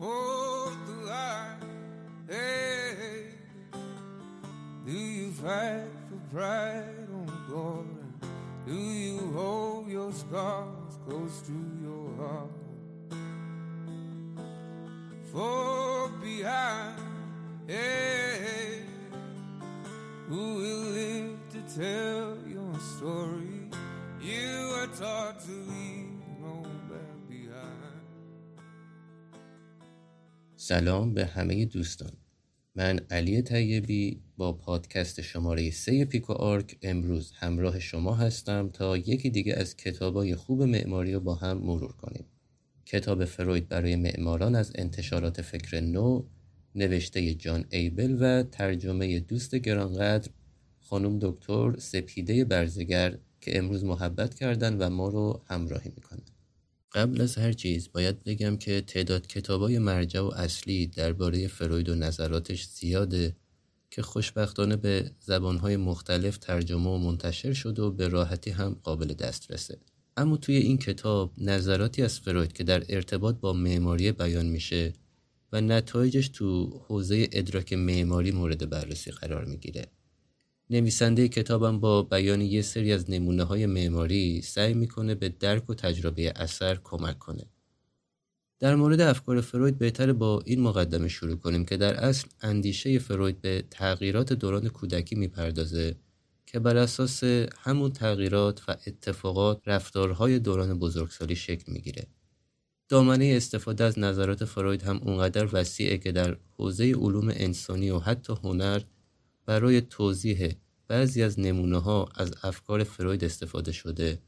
Oh, hold the line? Hey, do you fight for pride oh on glory? Do you hold your scars close to your heart? For behind, hey, who will live to tell your story? You are taught to سلام به همه دوستان. من علی طیبی با پادکست شماره سه پیکو آرک امروز همراه شما هستم تا یکی دیگه از کتابای خوب معماری رو با هم مرور کنیم. کتاب فروید برای معماران از انتشارات فکر نو نوشته جان ایبل و ترجمه دوست گرانقدر خانم دکتر سپیده برزگر که امروز محبت کردن و ما رو همراهی می‌کنن. قبل از هر چیز باید بگم که تعداد کتابای مرجع و اصلی درباره فروید و نظراتش زیاده که خوشبختانه به زبانهای مختلف ترجمه و منتشر شد و به راحتی هم قابل دسترسه. اما توی این کتاب نظراتی از فروید که در ارتباط با معماری بیان میشه و نتایجش تو حوزه ادراک معماری مورد بررسی قرار می‌گیره. نویسنده کتابم با بیان یه سری از نمونه های معماری سعی می‌کنه به درک و تجربه اثر کمک کنه. در مورد افکار فروید بهتر با این مقدمه شروع کنیم که در اصل اندیشه فروید به تغییرات دوران کودکی می‌پردازه که بر اساس همون تغییرات و اتفاقات رفتارهای دوران بزرگسالی شکل می‌گیره. دامنه استفاده از نظرات فروید هم اونقدر وسیعه که در حوزه علوم انسانی و حتی هنر برای توضیح بعضی از نمونه ها از افکار فروید استفاده شده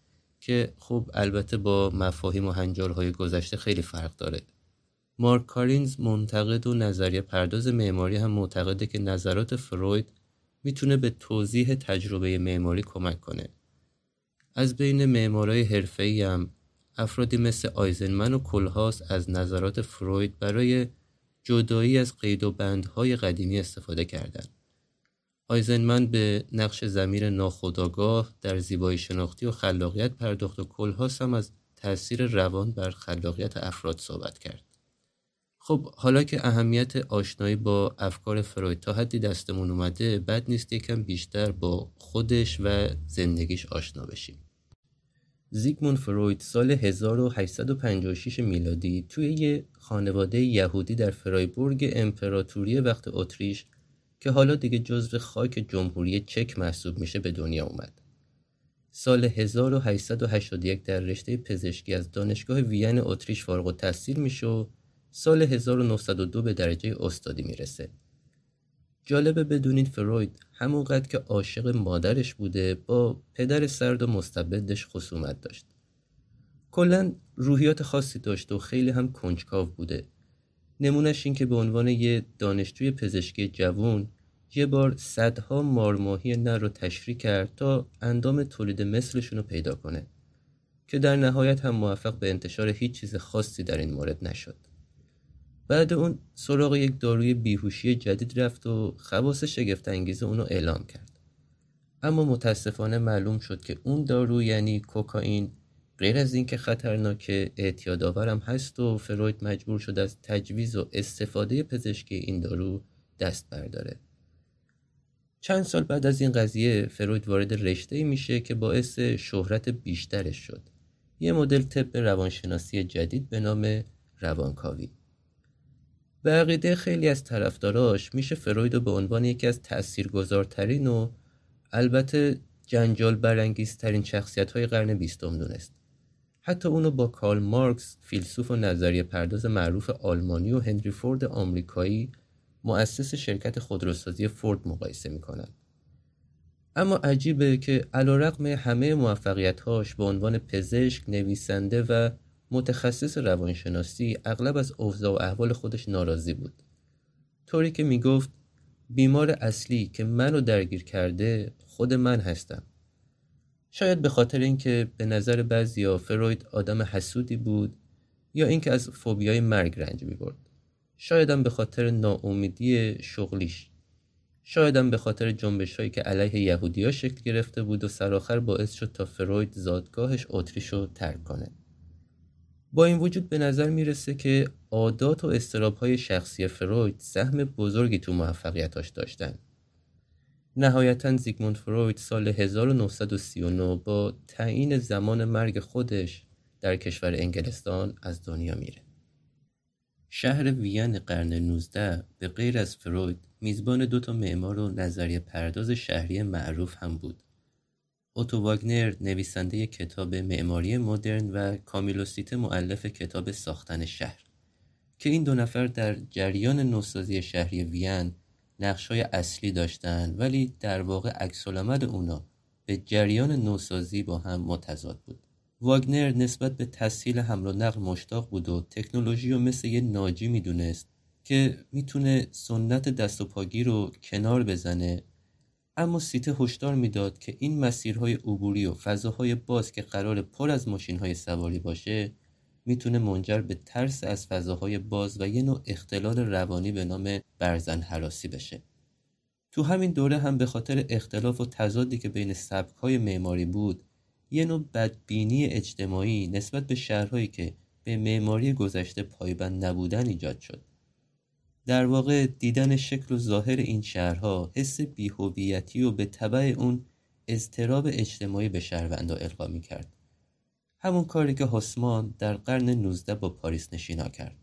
که خب البته با مفاهیم و هنجارهای گذشته خیلی فرق داره مارک کارینز منتقد و نظریه پرداز معماری هم معتقده که نظرات فروید می‌تونه به توضیح تجربه معماری کمک کنه از بین معمارای حرفه‌ای هم افرادی مثل آیزنمن و کلهاس از نظرات فروید برای جدایی از قید و بندهای قدیمی استفاده کردند. آیزنمن به نقش زمیر ناخودآگاه در زیبایی شناختی و خلاقیت پرداخت و کلهاس هم از تاثیر روان بر خلاقیت افراد صحبت کرد. خب حالا که اهمیت آشنایی با افکار فروید تا حدی دستمون اومده بد نیست یکم بیشتر با خودش و زندگیش آشنا بشیم. زیگموند فروید سال 1856 میلادی توی یه خانواده یهودی در فرایبورگ امپراتوری وقت اتریش که حالا دیگه جزو خاک جمهوری چک محسوب میشه به دنیا اومد. سال 1881 در رشته پزشکی از دانشگاه وین اتریش فارغ التحصیل میشه و سال 1902 به درجه استادی می‌رسه. جالبه بدونین فروید همونقدر که عاشق مادرش بوده با پدر سرد و مستبدش خصومت داشت. کلا روحیات خاصی داشت و خیلی هم کنجکاو بوده. نمونش این که به عنوان یه دانشجوی پزشکی جوون یه بار صدها مارماهی نر رو تشریح کرد تا اندام تولید مثلشون رو پیدا کنه که در نهایت هم موفق به انتشار هیچ چیز خاصی در این مورد نشد. بعد اون سراغ یک داروی بیهوشی جدید رفت و خواص شگفت انگیز اونو اعلام کرد. اما متاسفانه معلوم شد که اون دارو یعنی کوکائین غیر از اینکه خطرناک اعتیادآورم هست و فروید مجبور شد از تجویز و استفاده پزشکی این دارو دست برداره. چند سال بعد از این قضیه فروید وارد رشته میشه که باعث شهرت بیشترش شد. یه مدل طب روانشناسی جدید به نام روانکاوی. به عقیده خیلی از طرفداراش میشه فروید رو به عنوان یکی از تاثیرگذارترین و البته جنجال برانگیزترین شخصیت های قرن بیستم دونست. حتی اونو با کارل مارکس فیلسوف و نظریه پرداز معروف آلمانی و هنری فورد آمریکایی مؤسس شرکت خودروسازی فورد مقایسه می‌کنن. اما عجیبه که علیرغم همه موفقیت‌هاش به عنوان پزشک، نویسنده و متخصص روانشناسی اغلب از اوضاع و احوال خودش ناراضی بود. طوری که می‌گفت بیمار اصلی که منو درگیر کرده خود من هستم. شاید به خاطر اینکه به نظر بعضیا فروید آدم حسودی بود یا اینکه از فوبیای مرگ رنج می‌برد. شایدم به خاطر ناامیدی شغلیش. شایدم به خاطر جنبش هایی که علیه یهودیا شکل گرفته بود و سرآخر باعث شد تا فروید زادگاهش اتریش رو ترک کنه. با این وجود به نظر می‌رسه که عادات و استراب های شخصی فروید سهم بزرگی تو موفقیتاش داشتن نهایتا زیگموند فروید سال 1939 با تعیین زمان مرگ خودش در کشور انگلستان از دنیا میره. شهر وین قرن 19 به غیر از فروید میزبان دو تا معمار و نظریه پرداز شهری معروف هم بود. اوتو واگنر نویسنده کتاب معماری مدرن و کامیلوسیت معلف کتاب ساختن شهر که این دو نفر در جریان نوسازی شهری وین نقشای اصلی داشتن ولی در واقع عکس اونا به جریان نوسازی با هم متضاد بود. واگنر نسبت به تسهیل حمل و نقل مشتاق بود و تکنولوژی رو مثل یه ناجی می‌دونست که می‌تونه سنت دست و پاگیر رو کنار بزنه. اما سیته هشدار می‌داد که این مسیرهای عبوری و فضاهای باز که قرار پر از ماشینهای سواری باشه می‌تونه منجر به ترس از فضاهای باز و یه نوع اختلال روانی به نام برزن حراسی بشه تو همین دوره هم به خاطر اختلاف و تضادی که بین سبکهای معماری بود یه نوع بدبینی اجتماعی نسبت به شهرهایی که به معماری گذشته پایبند نبودن ایجاد شد در واقع دیدن شکل و ظاهر این شهرها حس بیهویتی و به طبع اون اضطراب اجتماعی به شهروندا القا می کرد. همون کاری که حسمان در قرن 19 با پاریس نشینا کرد.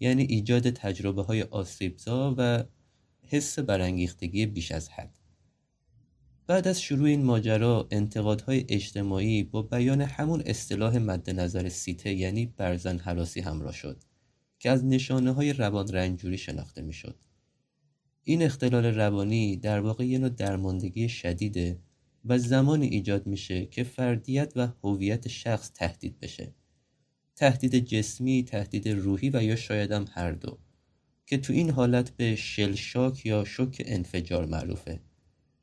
یعنی ایجاد تجربه های آسیبزا و حس برانگیختگی بیش از حد. بعد از شروع این ماجرا انتقادهای اجتماعی با بیان همون اصطلاح مد نظر سیته یعنی برزن حراسی همراه شد که از نشانه های روان رنجوری شناخته می‌شد. این اختلال روانی در واقع یه نوع درماندگی شدیده و زمانی ایجاد میشه که فردیت و هویت شخص تهدید بشه. تهدید جسمی، تهدید روحی و یا شاید هم هر دو که تو این حالت به شلشاک یا شوک انفجار معروفه.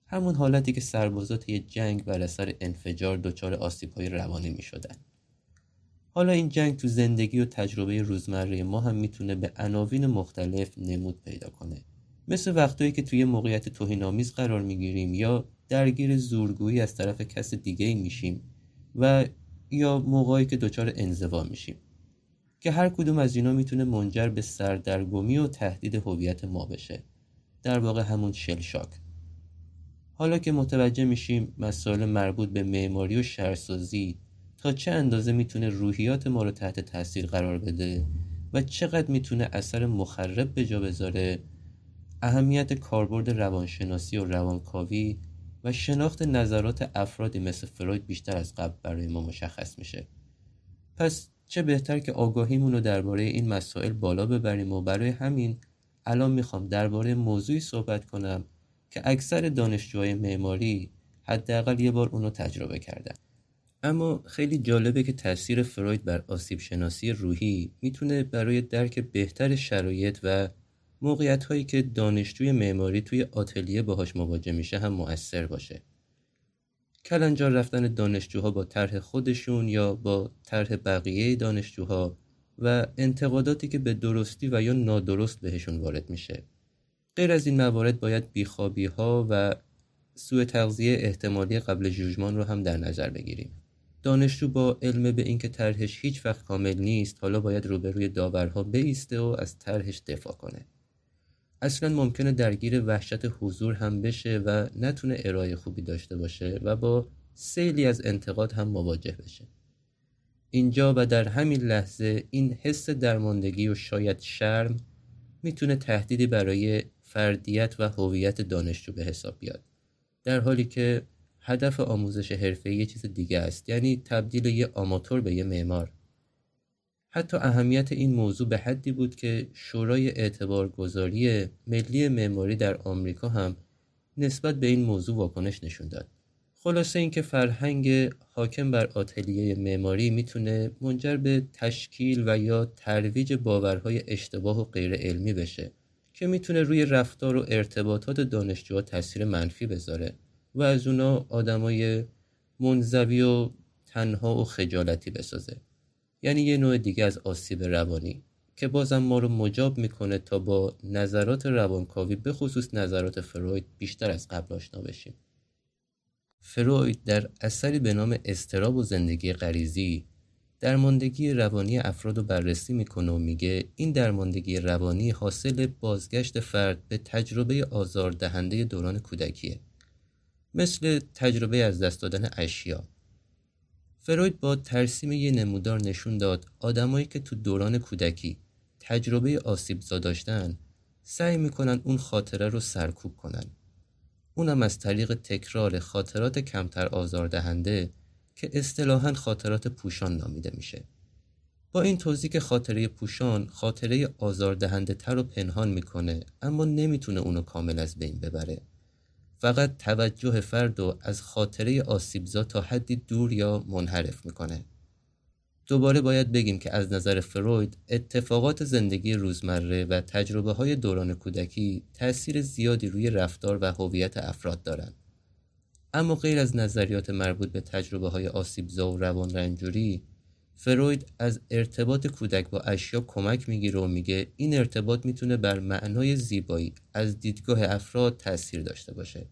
همون حالتی که سربازات یه جنگ بر اثر انفجار دچار آسیب های روانی می شدن. حالا این جنگ تو زندگی و تجربه روزمره ما هم می‌تونه به عناوین مختلف نمود پیدا کنه مثل وقتایی که توی موقعیت توهینآمیز قرار می‌گیریم یا درگیر زورگویی از طرف کس دیگه میشیم و یا موقعی که دچار انزوا میشیم که هر کدوم از اینا می‌تونه منجر به سردرگمی و تهدید هویت ما بشه. در واقع همون شلشاک حالا که متوجه میشیم مسائل مربوط به معماری و شهرسازی تا چه اندازه می‌تونه روحیات ما رو تحت تاثیر قرار بده و چقدر می‌تونه اثر مخرب به جا بذاره اهمیت کاربرد روانشناسی و روانکاوی و شناخت نظرات افرادی مثل فروید بیشتر از قبل برای ما مشخص میشه. پس چه بهتر که آگاهیمون رو درباره این مسائل بالا ببریم و برای همین الان می‌خوام درباره موضوعی صحبت کنم که اکثر دانشجوهای معماری حداقل یه بار اونو تجربه کردن. اما خیلی جالبه که تاثیر فروید بر آسیب شناسی روحی می‌تونه برای درک بهتر شرایط و موقعیت هایی که دانشجوی معماری توی آتلیه باهاش مواجه میشه هم مؤثر باشه. کلنجار رفتن دانشجوها با طرح خودشون یا با طرح بقیه دانشجوها و انتقاداتی که به درستی و یا نادرست بهشون وارد میشه. غیر از این موارد باید بیخوابی ها و سوء تغذیه احتمالی قبل جوجمان رو هم در نظر بگیریم. دانشجو با علم به اینکه طرحش هیچ وقت کامل نیست حالا باید روبروی داورها بیسته و از طرحش دفاع کنه اصلا ممکنه درگیر وحشت حضور هم بشه و نتونه ارائه خوبی داشته باشه و با سیلی از انتقاد هم مواجه بشه. اینجا و در همین لحظه این حس درماندگی و شاید شرم می‌تونه تهدیدی برای فردیت و هویت دانشجو به حساب بیاد. در حالی که هدف آموزش حرفه یه چیز دیگه است یعنی تبدیل یه آماتور به یه معمار. حتی اهمیت این موضوع به حدی بود که شورای اعتبارگذاری ملی معماری در آمریکا هم نسبت به این موضوع واکنش نشون داد. خلاصه اینکه فرهنگ حاکم بر آتلیه معماری می‌تونه منجر به تشکیل و یا ترویج باورهای اشتباه و غیر علمی بشه که می‌تونه روی رفتار و ارتباطات دانشجوها تاثیر منفی بذاره و از اونا آدمای منزوی و تنها و خجالتی بسازه. یعنی یه نوع دیگه از آسیب روانی که بازم ما رو مجاب می‌کنه تا با نظرات روانکاوی به خصوص نظرات فروید بیشتر از قبل آشنا بشیم. فروید در اثری به نام استراب و زندگی غریزی درماندگی روانی افراد رو بررسی می‌کنه و میگه این درماندگی روانی حاصل بازگشت فرد به تجربه آزاردهنده دوران کودکیه. مثل تجربه از دست دادن اشیا. فروید با ترسیم یه نمودار نشون داد آدمایی که تو دوران کودکی تجربه آسیبزا داشتن سعی می‌کنن اون خاطره رو سرکوب کنن. اونم از طریق تکرار خاطرات کمتر آزاردهنده که اصطلاحا خاطرات پوشان نامیده میشه. با این توضیح که خاطره پوشان خاطره آزاردهنده تر و پنهان می‌کنه اما نمی‌تونه اونو کامل از بین ببره. فقط توجه فرد و از خاطره آسیبزا تا حدی دور یا منحرف می‌کنه دوباره باید بگیم که از نظر فروید اتفاقات زندگی روزمره و تجربه های دوران کودکی تأثیر زیادی روی رفتار و هویت افراد دارند. اما غیر از نظریات مربوط به تجربه های آسیبزا و روان رنجوری فروید از ارتباط کودک با اشیا کمک می‌گیره و میگه این ارتباط می‌تونه بر معنای زیبایی از دیدگاه افراد تاثیر داشته باشه.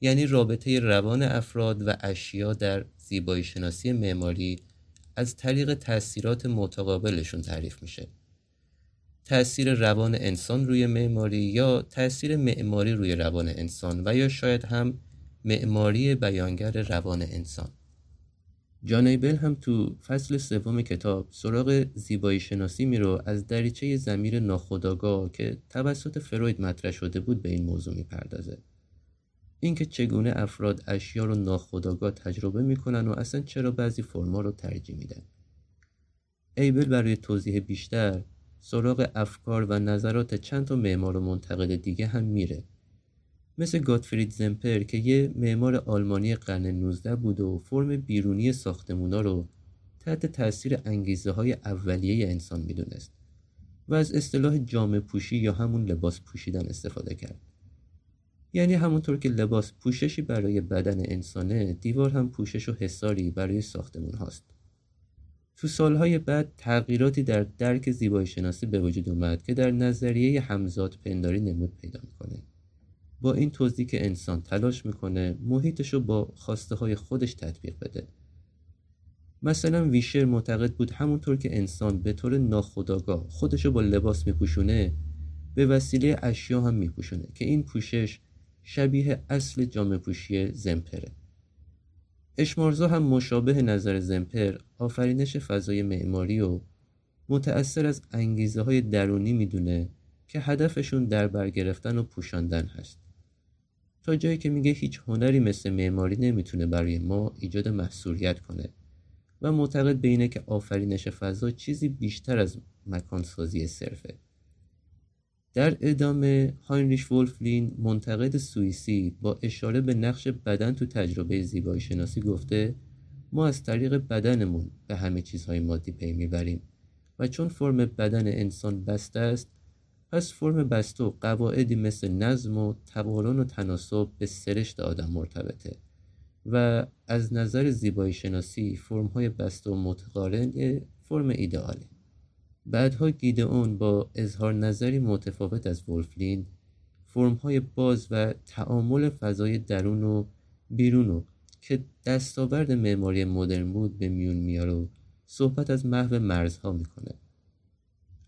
یعنی رابطه روان افراد و اشیا در زیبایی شناسی معماری از طریق تاثیرات متقابلشون تعریف میشه. تأثیر روان انسان روی معماری یا تأثیر معماری روی روان انسان و یا شاید هم معماری بیانگر روان انسان. جان ایبل هم تو فصل سوم کتاب سراغ زیبایی شناسی میرو از دریچه زمیر ناخودآگاه که توسط فروید مطرح شده بود به این موضوع می‌پردازه اینکه چگونه افراد اشیا رو ناخودآگاه تجربه می‌کنن و اصلا چرا بعضی فرما رو ترجیح میدن ایبل برای توضیح بیشتر سراغ افکار و نظرات چند تا معمار و منتقد دیگه هم میره مثل گاتفرید زمپر که یه معمار آلمانی قرن 19 بود و فرم بیرونی ساختمونا رو تحت تاثیر انگیزه های اولیه انسان می‌دونست و از اصطلاح جامعه پوشی یا همون لباس پوشیدن استفاده کرد. یعنی همونطور که لباس پوششی برای بدن انسانه دیوار هم پوشش و حساری برای ساختمون هاست. تو سالهای بعد تغییراتی در درک زیبایی شناسی به وجود اومد که در نظریه همزاد پنداری نمود پیدا می‌کنه. با این توضیح که انسان تلاش می‌کنه محیطش رو با خواسته های خودش تطبیق بده. مثلا ویشر معتقد بود همونطور که انسان به طور ناخودآگاه خودش رو با لباس میپوشونه به وسیله اشیا هم میپوشونه که این پوشش شبیه اصل جامعه پوشی زمپره. اشمارزا هم مشابه نظر زمپر آفرینش فضای معماری و متأثر از انگیزه های درونی می‌دونه که هدفشون در برگرفتن و پوشاندن هست. جایی که میگه هیچ هنری مثل معماری نمی‌تونه برای ما ایجاد محصوریت کنه. و معتقد به اینه که آفرینش فضا چیزی بیشتر از مکانسازی صرفه. در ادامه هاینریش ولفلین منتقد سوئیسی با اشاره به نقش بدن تو تجربه زیبایی شناسی گفته ما از طریق بدنمون به همه چیزهای مادی پی می‌بریم و چون فرم بدن انسان بسته است پس فرم بسته و قواعدی مثل نظم و توارن و تناسب به سرشت آدم مرتبطه و از نظر زیبایی شناسی فرم های بسته و متقارن فرم ایدئاله. بعدها گیدئون با اظهار نظری متفاوت از ولفلین فرمهای باز و تعامل فضای درون و بیرون که دستاورد معماری مدرن بود به میون میاره و صحبت از محو مرزها می‌کنه.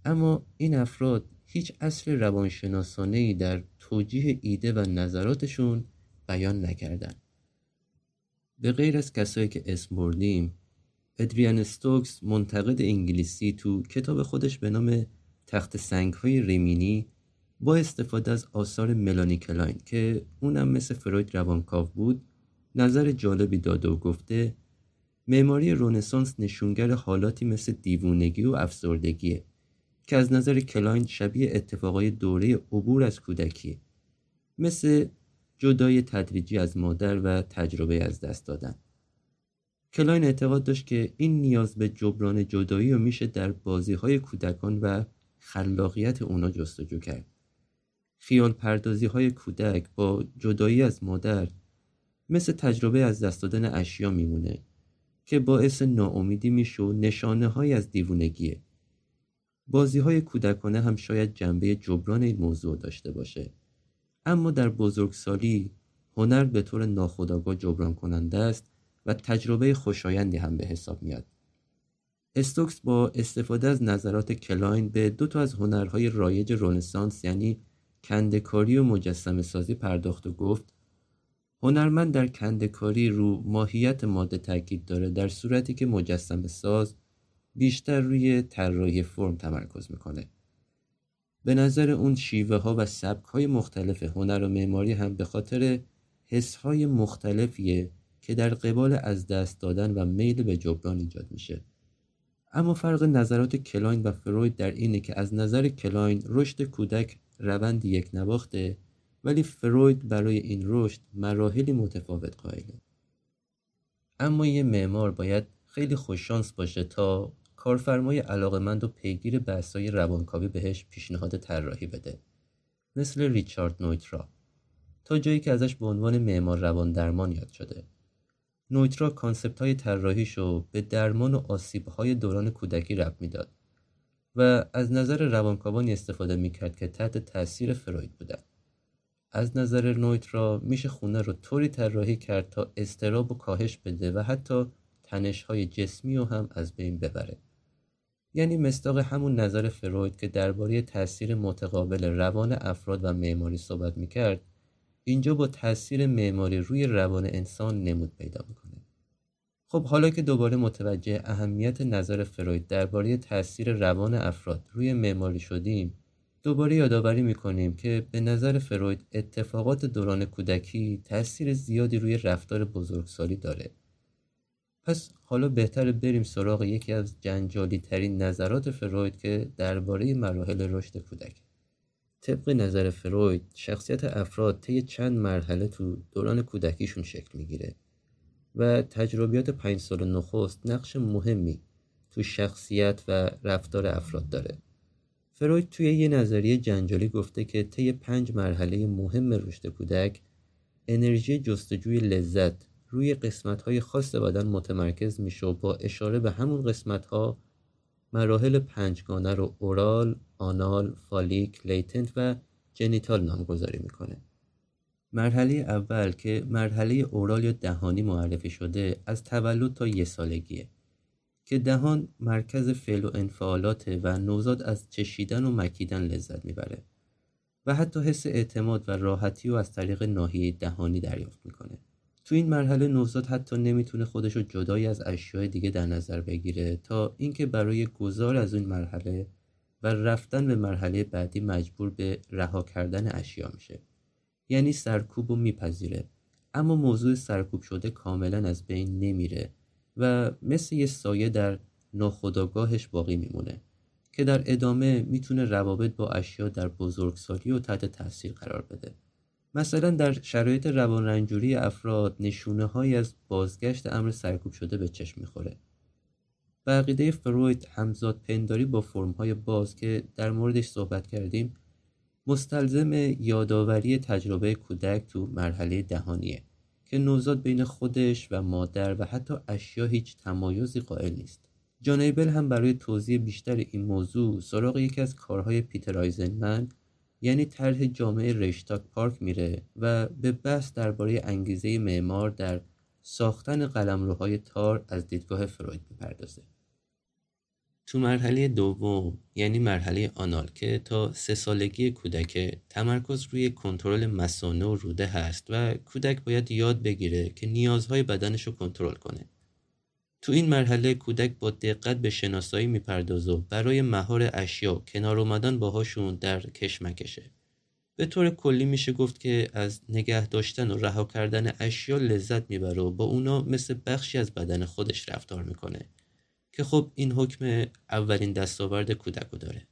اما این افراد هیچ اصل روانشناسانه ای در توجیه ایده و نظراتشون بیان نکردن. به غیر از کسایی که اسم بردیم ادریان استوکس منتقد انگلیسی تو کتاب خودش به نام تخت سنگ های ریمینی با استفاده از آثار ملانی کلاین که اونم مثل فروید روانکاو بود نظر جالبی داده و گفته معماری رونسانس نشونگر حالاتی مثل دیوونگی و افسردگیه. که از نظر کلاین شبیه اتفاقای دوره عبور از کودکی مثل جدای تدریجی از مادر و تجربه از دست دادن کلاین اعتقاد داشت که این نیاز به جبران جدایی رو میشه در بازی های کودکان و خلاقیت اونا جستجو کرد. خیال پردازی های کودک با جدایی از مادر مثل تجربه از دست دادن اشیا میمونه که باعث ناامیدی میشه و نشانه های از دیوونگیه. بازی های کودکانه هم شاید جنبه جبران این موضوع داشته باشه. اما در بزرگسالی هنر به طور ناخودآگاه جبران کننده است و تجربه خوشایندی هم به حساب میاد استوکس با استفاده از نظرات کلاین به دو تا از هنرهای رایج رونسانس یعنی کنده‌کاری و مجسمه سازی پرداخت و گفت هنرمند در کنده‌کاری رو ماهیت ماده تاکید داره در صورتی که مجسمه ساز بیشتر روی طراحی فرم تمرکز می‌کنه. به نظر اون شیوه ها و سبک های مختلف هنر و معماری هم به خاطر حس های مختلفیه که در قبال از دست دادن و میل به جبران ایجاد میشه. اما فرق نظرات کلاین و فروید در اینه که از نظر کلاین رشد کودک روند یک نواخته ولی فروید برای این رشد مراحلی متفاوت قائله. اما یه معمار باید خیلی خوششانس باشه تا کارفرمای علاقمند و پیگیر بحثای روانکاوی بهش پیشنهاد طراحی بده. مثل ریچارد نویترا. تا جایی که ازش به عنوان معمار روان درمان یاد شده. نویترا کانسپت های طراحیشو به درمان و آسیب های دوران کودکی رب می‌داد و از نظر روانکاوانی استفاده می‌کرد که تحت تاثیر فروید بودن از نظر نویترا میشه خونه رو طوری طراحی کرد تا استراب و کاهش بده و حتی تنش های جسمی رو هم از بین ببره. یعنی مستاق همون نظر فروید که درباره تاثیر متقابل روان افراد و معماری صحبت می‌کرد اینجا با تاثیر معماری روی روان انسان نمود پیدا می‌کنه. خب حالا که دوباره متوجه اهمیت نظر فروید درباره تاثیر روان افراد روی معماری شدیم دوباره یادآوری می‌کنیم که به نظر فروید اتفاقات دوران کودکی تاثیر زیادی روی رفتار بزرگسالی داره. پس حالا بهتر بریم سراغ یکی از جنجالی ترین نظرات فروید که درباره مراحل رشد کودک. طبق نظر فروید شخصیت افراد طی چند مرحله تو دوران کودکیشون شکل می‌گیره و تجربیات پنج سال نخست نقش مهمی تو شخصیت و رفتار افراد داره. فروید توی یه نظریه جنجالی گفته که طی پنج مرحله مهم رشد کودک انرژی جستجوی لذت روی قسمت های خاص بدن متمرکز میشه و با اشاره به همون قسمت ها مراحل پنجگانه رو اورال، آنال، فالیک، لیتنت و جنیتال نامگذاری می‌کنه. مرحله اول که مرحله اورال یا دهانی معرفی شده از تولد تا یه سالگیه که دهان مرکز فعل و انفعالاته و نوزاد از چشیدن و مکیدن لذت می‌بره و حتی حس اعتماد و راحتی رو از طریق ناحیه دهانی دریافت می‌کنه. تو این مرحله نوزاد حتی نمی‌تونه خودش رو جدایی از اشیاء دیگه در نظر بگیره تا اینکه برای گذار از این مرحله و رفتن به مرحله بعدی مجبور به رها کردن اشیا میشه. یعنی سرکوب رو میپذیره. اما موضوع سرکوب شده کاملا از بین نمیره و مثل یه سایه در ناخداگاهش باقی میمونه که در ادامه می‌تونه روابط با اشیا در بزرگسالی و تحت تاثیر قرار بده. مثلا در شرایط روان رنجوری افراد نشونه های از بازگشت امر سرکوب شده به چشم می‌خوره. به عقیده فروید همزاد پنداری با فرم های باز که در موردش صحبت کردیم مستلزم یادآوری تجربه کودک تو مرحله دهانیه که نوزاد بین خودش و مادر و حتی اشیا هیچ تمایزی قائل نیست. جانیبل هم برای توضیح بیشتر این موضوع سراغ یکی از کارهای پیتر آیزنمن یعنی طرح جامعه ریشتاک پارک میره و به بحث درباره انگیزه معمار در ساختن قلمروهای تار از دیدگاه فروید می‌پردازه. تو مرحله دوم یعنی مرحله آنال که تا سه سالگی کودک تمرکز روی کنترل مسانه و روده هست و کودک باید یاد بگیره که نیازهای بدنش رو کنترل کنه. تو این مرحله کودک با دقت به شناسایی می‌پردازه و برای مهار اشیا کنار اومدن باهاشون در کشمکشه. به طور کلی میشه گفت که از نگه داشتن و رها کردن اشیا لذت می‌بره و با اونا مثل بخشی از بدن خودش رفتار می‌کنه که خب این حکم اولین دستاورد کودک داره.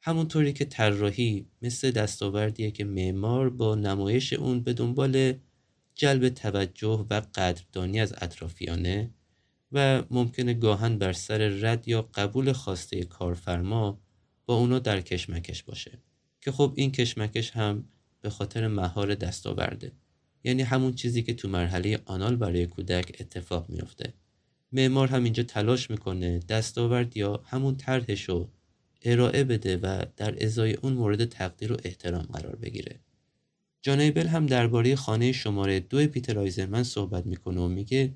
همونطوری که طراحی مثل دستاوردیه که معمار با نمایش اون به دنبال جلب توجه و قدردانی از اطرافیانه و ممکنه گاهن بر سر رد یا قبول خواسته کارفرما با اونا در کشمکش باشه که خب این کشمکش هم به خاطر مهار دستاورده. یعنی همون چیزی که تو مرحله آنال برای کودک اتفاق میافته. معمار هم اینجا تلاش می‌کنه دستاورد یا همون طرحش رو ارائه بده و در ازای اون مورد تقدیر و احترام قرار بگیره. جانیبل هم درباره خانه شماره دو پیتر آیزرمن صحبت می‌کنه و میگه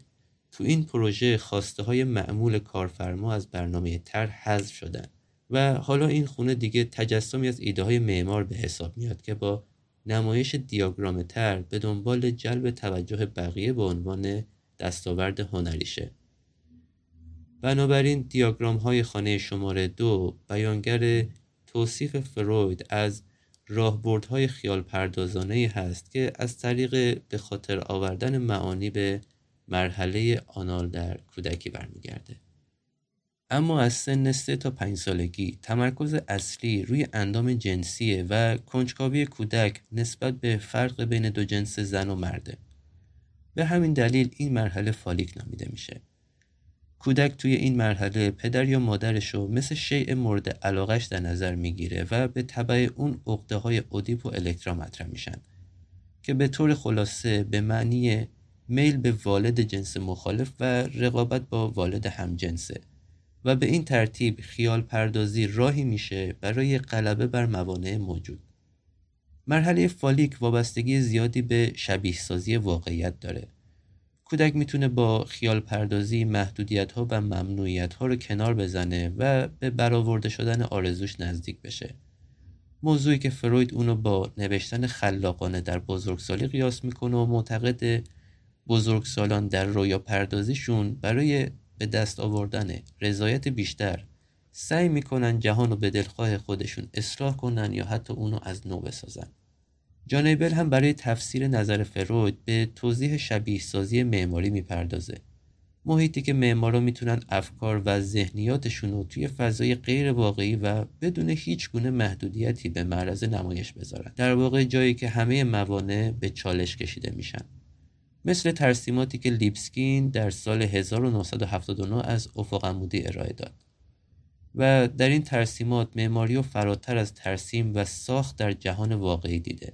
تو این پروژه خواسته های معمول کارفرما از برنامه تر حذف شدن و حالا این خونه دیگه تجسمی از ایده های معمار به حساب میاد که با نمایش دیاگرام تر به دنبال جلب توجه بقیه به عنوان دستاورد هنریشه. بنابراین دیاگرام های خانه شماره دو بیانگر توصیف فروید از راهبردهای خیال پردازانه هست که از طریق به خاطر آوردن معانی به مرحله آنال در کودکی برمیگرده. اما از سن سه تا پنج سالگی تمرکز اصلی روی اندام جنسیه و کنجکاوی کودک نسبت به فرق بین دو جنس زن و مرده. به همین دلیل این مرحله فالیک نامیده میشه. کودک توی این مرحله پدر یا مادرش رو مثل شیء مورد علاقش در نظر می‌گیره و به طبع اون عقده های اودیپ و الکترا مطرح میشن که به طور خلاصه به معنی میل به والد جنس مخالف و رقابت با والد همجنسه. و به این ترتیب خیال پردازی راهی میشه برای غلبه بر موانع موجود. مرحله فالیک وابستگی زیادی به شبیه سازی واقعیت داره. کودک می‌تونه با خیال پردازی محدودیت ها و ممنوعیت ها رو کنار بزنه و به برآورده شدن آرزوش نزدیک بشه. موضوعی که فروید اونو با نوشتن خلاقانه در بزرگسالی قیاس می‌کنه و معتقد بزرگسالان در رویا پردازیشون برای به دست آوردن رضایت بیشتر سعی می‌کنن جهان رو به دلخواه خودشون اصلاح کنن یا حتی اونو از نو بسازن. جانیبل هم برای تفسیر نظر فروید به توضیح شبیه سازی معماری می‌پردازه. محیطی که معمارا می‌تونن افکار و ذهنیاتشون رو توی فضای غیر واقعی و بدون هیچ گونه محدودیتی به معرض نمایش بذارن. در واقع جایی که همه موانع به چالش کشیده میشن. مثل ترسیماتی که لیبسکین در سال 1979 از افق عمودی ارائه داد. و در این ترسیمات معماری و فراتر از ترسیم و ساخت در جهان واقعی دیده.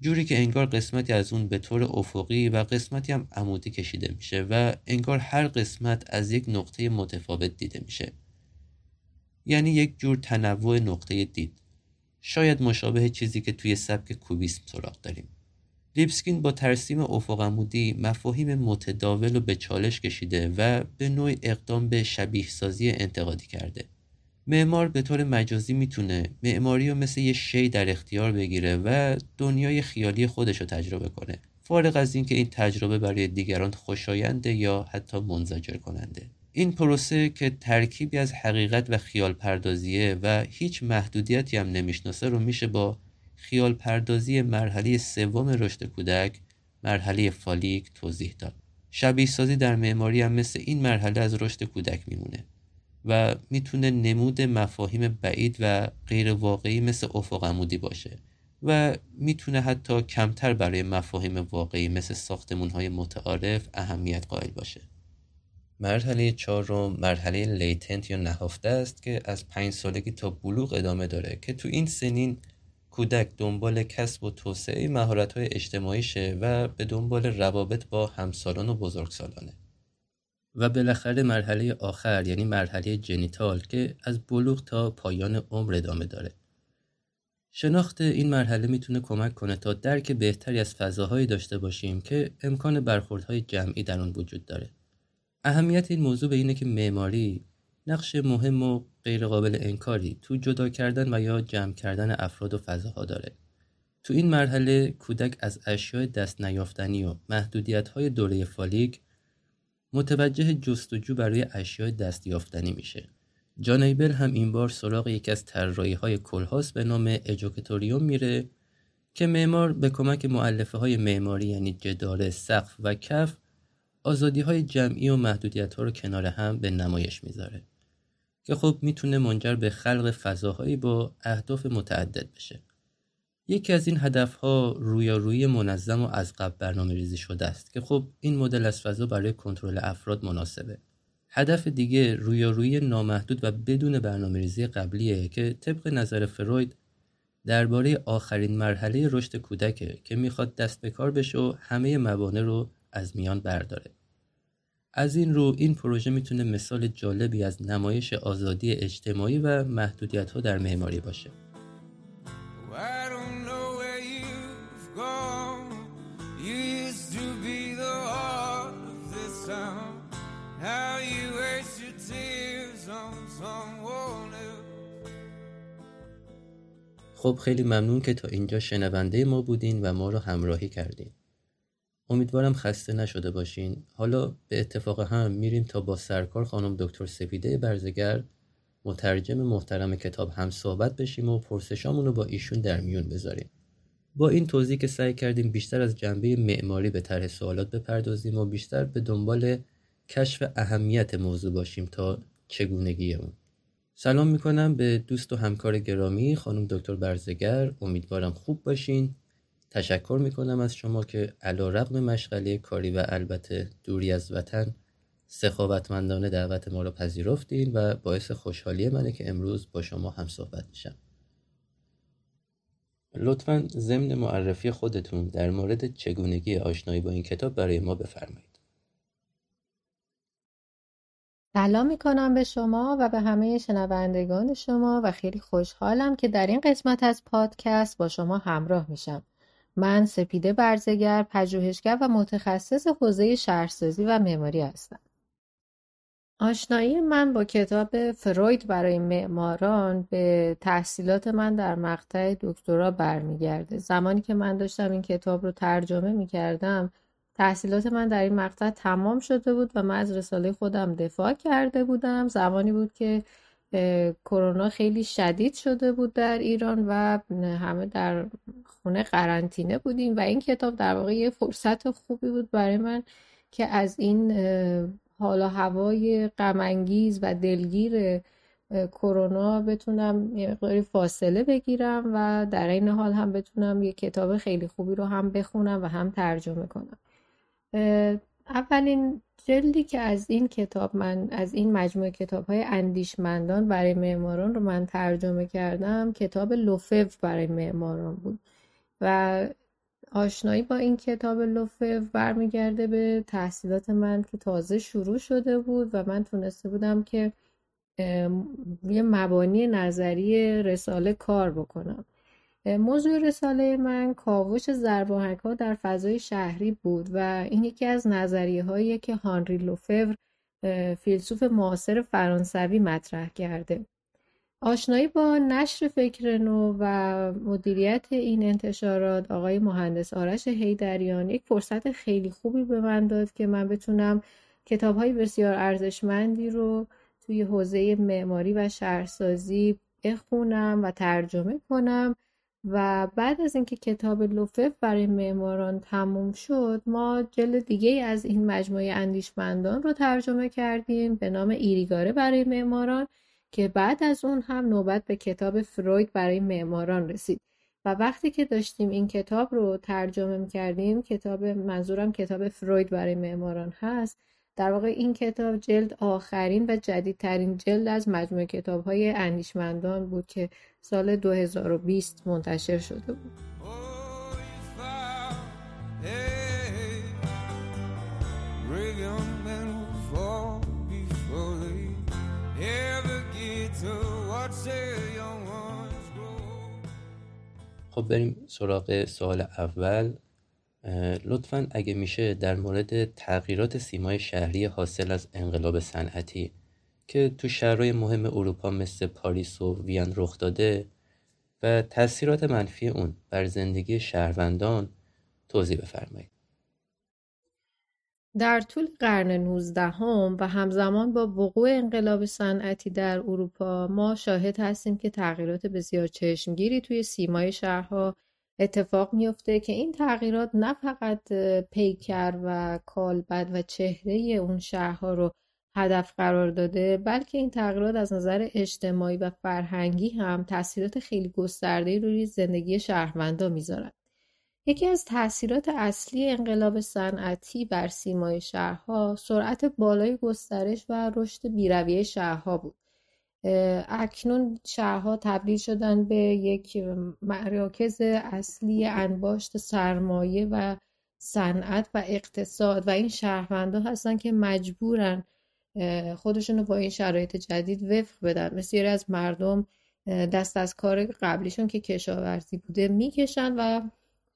جوری که انگار قسمتی از اون به طور افقی و قسمتی هم عمودی کشیده میشه و انگار هر قسمت از یک نقطه متفاوت دیده میشه یعنی یک جور تنوع نقطه دید شاید مشابه چیزی که توی سبک کوبیسم سراغ داریم لیبسکین با ترسیم افق عمودی مفاهیم متداول و به چالش کشیده و به نوع اقدام به شبیه سازی انتقادی کرده. معمار به طور مجازی می‌تونه معماری رو مثل یه شی در اختیار بگیره و دنیای خیالی خودش رو تجربه کنه. فارغ از اینکه این تجربه برای دیگران خوشاینده یا حتی منزجر کننده این پروسه که ترکیبی از حقیقت و خیال پردازیه و هیچ محدودیتی هم نمی‌شناسه رو میشه با خیال پردازی مرحله سوم رشد کودک مرحله فالیک توضیح داد. شبیه سازی در معماری هم مثل این مرحله از رشد کودک میمونه و می‌تونه نمود مفاهیم بعید و غیر واقعی مثل افق عمودی باشه و می‌تونه حتی کمتر برای مفاهیم واقعی مثل ساختمون های متعارف اهمیت قائل باشه. مرحله چهارم مرحله لیتنت یا نهفته است که از پنج سالگی تا بلوغ ادامه داره که تو این سنین کودک دنبال کسب و توسعه مهارت های اجتماعی شه و به دنبال روابط با همسالان و بزرگسالانه. و بالاخره مرحله آخر یعنی مرحله جنیتال که از بلوغ تا پایان عمر ادامه داره. شناخت این مرحله می‌تونه کمک کنه تا درک بهتری از فضاهایی داشته باشیم که امکان برخوردهای جمعی در آن وجود داره. اهمیت این موضوع به اینه که معماری نقش مهم و غیرقابل انکاری تو جدا کردن و یا جمع کردن افراد و فضاها داره تو این مرحله کودک از اشیاء دست نیافتنی و محدودیت های دوره فالیک متوجه جستجو برای اشیاء دستیافتنی میشه. جان ایبل هم این بار سراغ یکی از طراحی های کلهاس به نام اجوکتوریوم میره که معمار به کمک معلفه های معماری یعنی جداره، سقف و کف آزادی های جمعی و محدودیت ها رو کنار هم به نمایش می‌ذاره که خب می‌تونه منجر به خلق فضاهایی با اهداف متعدد بشه. یکی از این هدفها رویارویی منظم و از قبل برنامه ریزی شده است که خب این مدل از فضا برای کنترل افراد مناسبه هدف دیگه رویارویی نامحدود و بدون برنامه ریزی قبلیه که طبق نظر فروید درباره آخرین مرحله رشد کودکه که می‌خواد دست به کار بشه و همه موانع رو از میان برداره از این رو این پروژه می‌تونه مثال جالبی از نمایش آزادی اجتماعی و محدودیت ها در معماری باشه. خب خیلی ممنون که تا اینجا شنونده ما بودین و ما رو همراهی کردین. امیدوارم خسته نشده باشین. حالا به اتفاق هم میریم تا با سرکار خانم دکتر سپیده برزگر مترجم محترم کتاب هم صحبت بشیم و پرسشامون با ایشون در میون بذاریم. با این توضیح که سعی کردیم بیشتر از جنبه معماری به طرح سوالات بپردازیم و بیشتر به دنبال کشف اهمیت موضوع باشیم تا چگونگی اون سلام می‌کنم به دوست و همکار گرامی خانم دکتر برزگر. امیدوارم خوب باشین. تشکر می‌کنم از شما که علا رقم مشغله کاری و البته دوری از وطن سخاوتمندانه دعوت ما را پذیرفتین و باعث خوشحالی منه که امروز با شما هم صحبت میشم. لطفا ضمن معرفی خودتون در مورد چگونگی آشنایی با این کتاب برای ما بفرمایید. سلام می‌کنم به شما و به همه شنوندگان شما و خیلی خوشحالم که در این قسمت از پادکست با شما همراه میشم. من سپیده برزگر پژوهشگر و متخصص حوزه شهرسازی و معماری هستم. آشنایی من با کتاب فروید برای معماران به تحصیلات من در مقطع دکترا برمیگرده. زمانی که من داشتم این کتاب رو ترجمه می کردم تحصیلات من در این مقطع تمام شده بود و من از رساله خودم دفاع کرده بودم. زمانی بود که کرونا خیلی شدید شده بود در ایران و همه در خونه قرنطینه بودیم و این کتاب در واقع یه فرصت خوبی بود برای من که از این حالا هوای غمانگیز و دلگیر کرونا بتونم یه فاصله بگیرم و در این حال هم بتونم یه کتاب خیلی خوبی رو هم بخونم و هم ترجمه کنم. اولین جلدی که از این کتاب من از این مجموعه کتاب های اندیشمندان برای معماران رو من ترجمه کردم کتاب لوفف برای معماران بود. و آشنایی با این کتاب لوفف برمیگرده به تحصیلات من که تازه شروع شده بود و من تونسته بودم که یه مبانی نظری رساله کار بکنم. موضوع رساله من کاوش زرباهک ها در فضای شهری بود و این یکی از نظریه هایی که هانری لوفور فیلسوف معاصر فرانسوی مطرح کرده. آشنایی با نشر فکر نو و مدیریت این انتشارات آقای مهندس آرش هیدریان یک فرصت خیلی خوبی به من داد که من بتونم کتاب های بسیار ارزشمندی رو توی حوزه معماری و شهرسازی بخونم و ترجمه کنم. و بعد از اینکه کتاب لوفف برای معماران تموم شد ما جلد دیگه از این مجموعه اندیشمندان رو ترجمه کردیم به نام ایریگاره برای معماران که بعد از اون هم نوبت به کتاب فروید برای معماران رسید. و وقتی که داشتیم این کتاب رو ترجمه می کردیم کتاب منظورم کتاب فروید برای معماران هست در واقع این کتاب جلد آخرین و جدیدترین جلد از مجموعه کتاب های اندیشمندان بود که سال 2020 منتشر شده بود. خب بریم سراغ سوال اول. لطفا اگه میشه در مورد تغییرات سیمای شهری حاصل از انقلاب صنعتی که تو شهرهای مهم اروپا مثل پاریس و وین رخ داده و تاثیرات منفی اون بر زندگی شهروندان توضیح بفرمایید. در طول قرن نوزدهم و همزمان با وقوع انقلاب صنعتی در اروپا ما شاهد هستیم که تغییرات بسیار چشمگیری توی سیمای شهرها اتفاق میفته که این تغییرات نه فقط پیکر و کالبد و چهره اون شهرها رو هدف قرار داده بلکه این تغییرات از نظر اجتماعی و فرهنگی هم تاثیرات خیلی گسترده روی زندگی شهروندان می‌ذارن. یکی از تاثیرات اصلی انقلاب صنعتی بر سیمای شهرها سرعت بالای گسترش و رشد بیرویه شهرها بود. اکنون شهرها تبدیل شدن به یک مراکز اصلی انباشت سرمایه و صنعت و اقتصاد. و این شهروندان هستن که مجبورن خودشون رو با این شرایط جدید وفق بدن. بسیاری از مردم دست از کار قبلیشون که کشاورزی بوده می‌کشن و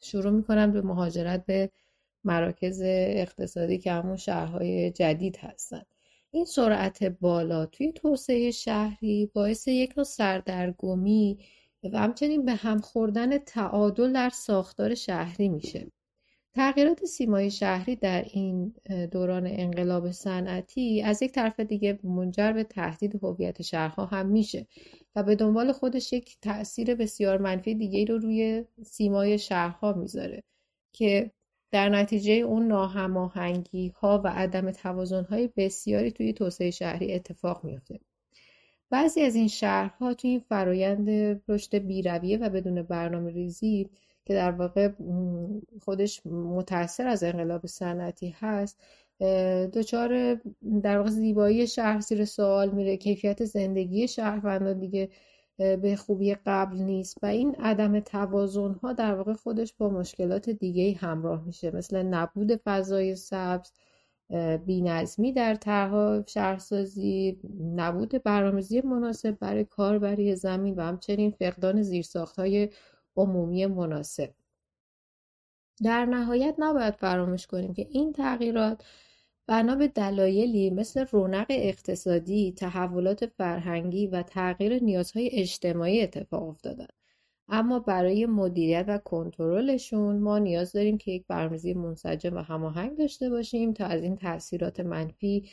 شروع می‌کنن به مهاجرت به مراکز اقتصادی که همون شهرهای جدید هستن. این سرعت بالا توی توسعه شهری باعث یک نوع سردرگمی و همچنین به هم خوردن تعادل در ساختار شهری میشه. تغییرات سیمای شهری در این دوران انقلاب صنعتی از یک طرف دیگه منجر به تهدید هویت شهرها هم میشه و به دنبال خودش یک تاثیر بسیار منفی دیگه رو روی سیمای شهرها می‌ذاره که در نتیجه اون ناهماهنگی ها و عدم توازن های بسیاری توی توسعه شهری اتفاق میفته بعضی از این شهرها توی این فرایند رشد بیرویه و بدون برنامه ریزی که در واقع خودش متاثر از انقلاب صنعتی هست دچار در واقع زیبایی شهر زیر سوال میره. کیفیت زندگی شهروندان دیگه به خوبی قبل نیست و این عدم توازن ها در واقع خودش با مشکلات دیگه همراه میشه. مثل نبود فضای سبز بینظمی در طرح شهرسازی نبود برنامه‌ریزی مناسب برای کاربری زمین و همچنین فقدان های عمومی مناسب. در نهایت نباید فراموش کنیم که این تغییرات بنا به دلایلی مثل رونق اقتصادی، تحولات فرهنگی و تغییر نیازهای اجتماعی اتفاق افتادن. اما برای مدیریت و کنترلشون ما نیاز داریم که یک برنامه‌ریزی منسجم و هماهنگ داشته باشیم تا از این تاثیرات منفی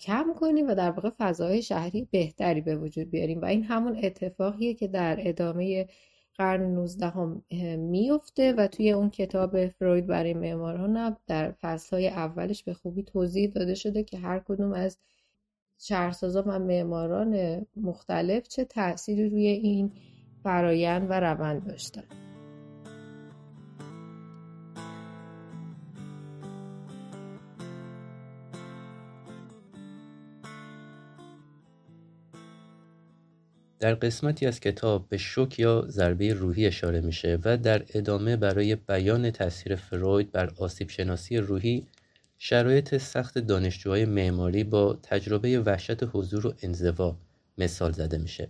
کم کنیم و در واقع فضای شهری بهتری به وجود بیاریم و این همون اتفاقیه که در ادامه قرن 19 هم میفته و توی اون کتاب فروید برای معماران در فصلهای اولش به خوبی توضیح داده شده که هر کدوم از شهرسازان و معماران مختلف چه تأثیری روی این فرایند و روند داشتن. در قسمتی از کتاب به شوک یا ضربه روحی اشاره میشه و در ادامه برای بیان تاثیر فروید بر آسیب شناسی روحی شرایط سخت دانشجوهای معماری با تجربه وحشت حضور و انزوا مثال زده میشه.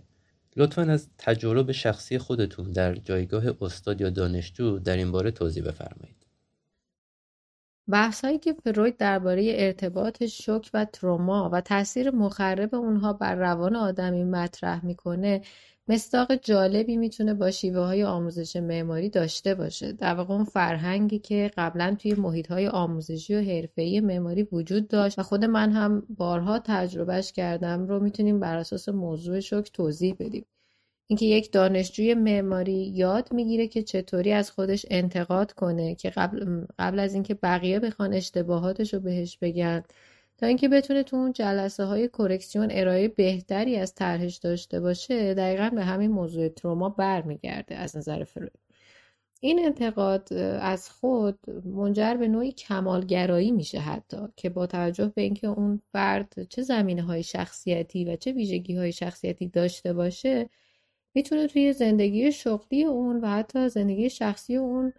لطفا از تجربه شخصی خودتون در جایگاه استاد یا دانشجو در این باره توضیح بفرمایید. بحث هایی که فروید درباره ارتباط شوک و تروما و تاثیر مخرب اونها بر روان آدمی مطرح می‌کنه مصداق جالبی می‌تونه با شیوه های آموزش معماری داشته باشه. در واقع اون فرهنگی که قبلا توی محیط های آموزشی و حرفه‌ای معماری وجود داشت و خود من هم بارها تجربهش کردم رو می‌تونیم بر اساس موضوع شوک توضیح بدیم. اینکه یک دانشجوی معماری یاد می‌گیره که چطوری از خودش انتقاد کنه که قبل, قبل از اینکه بقیه بخوان اشتباهاتش رو بهش بگن تا اینکه بتونه تو اون جلسه های کرکسیون ارائه بهتری از طرحش داشته باشه دقیقا به همین موضوع تروما برمیگرده از نظر فروید. این انتقاد از خود منجر به نوعی کمالگرایی میشه حتی که با توجه به اینکه اون فرد چه زمینه های شخصیتی و چه ویژگی های شخصیتی داشته باشه می‌تونه توی زندگی شغلی اون و حتی زندگی شخصی اون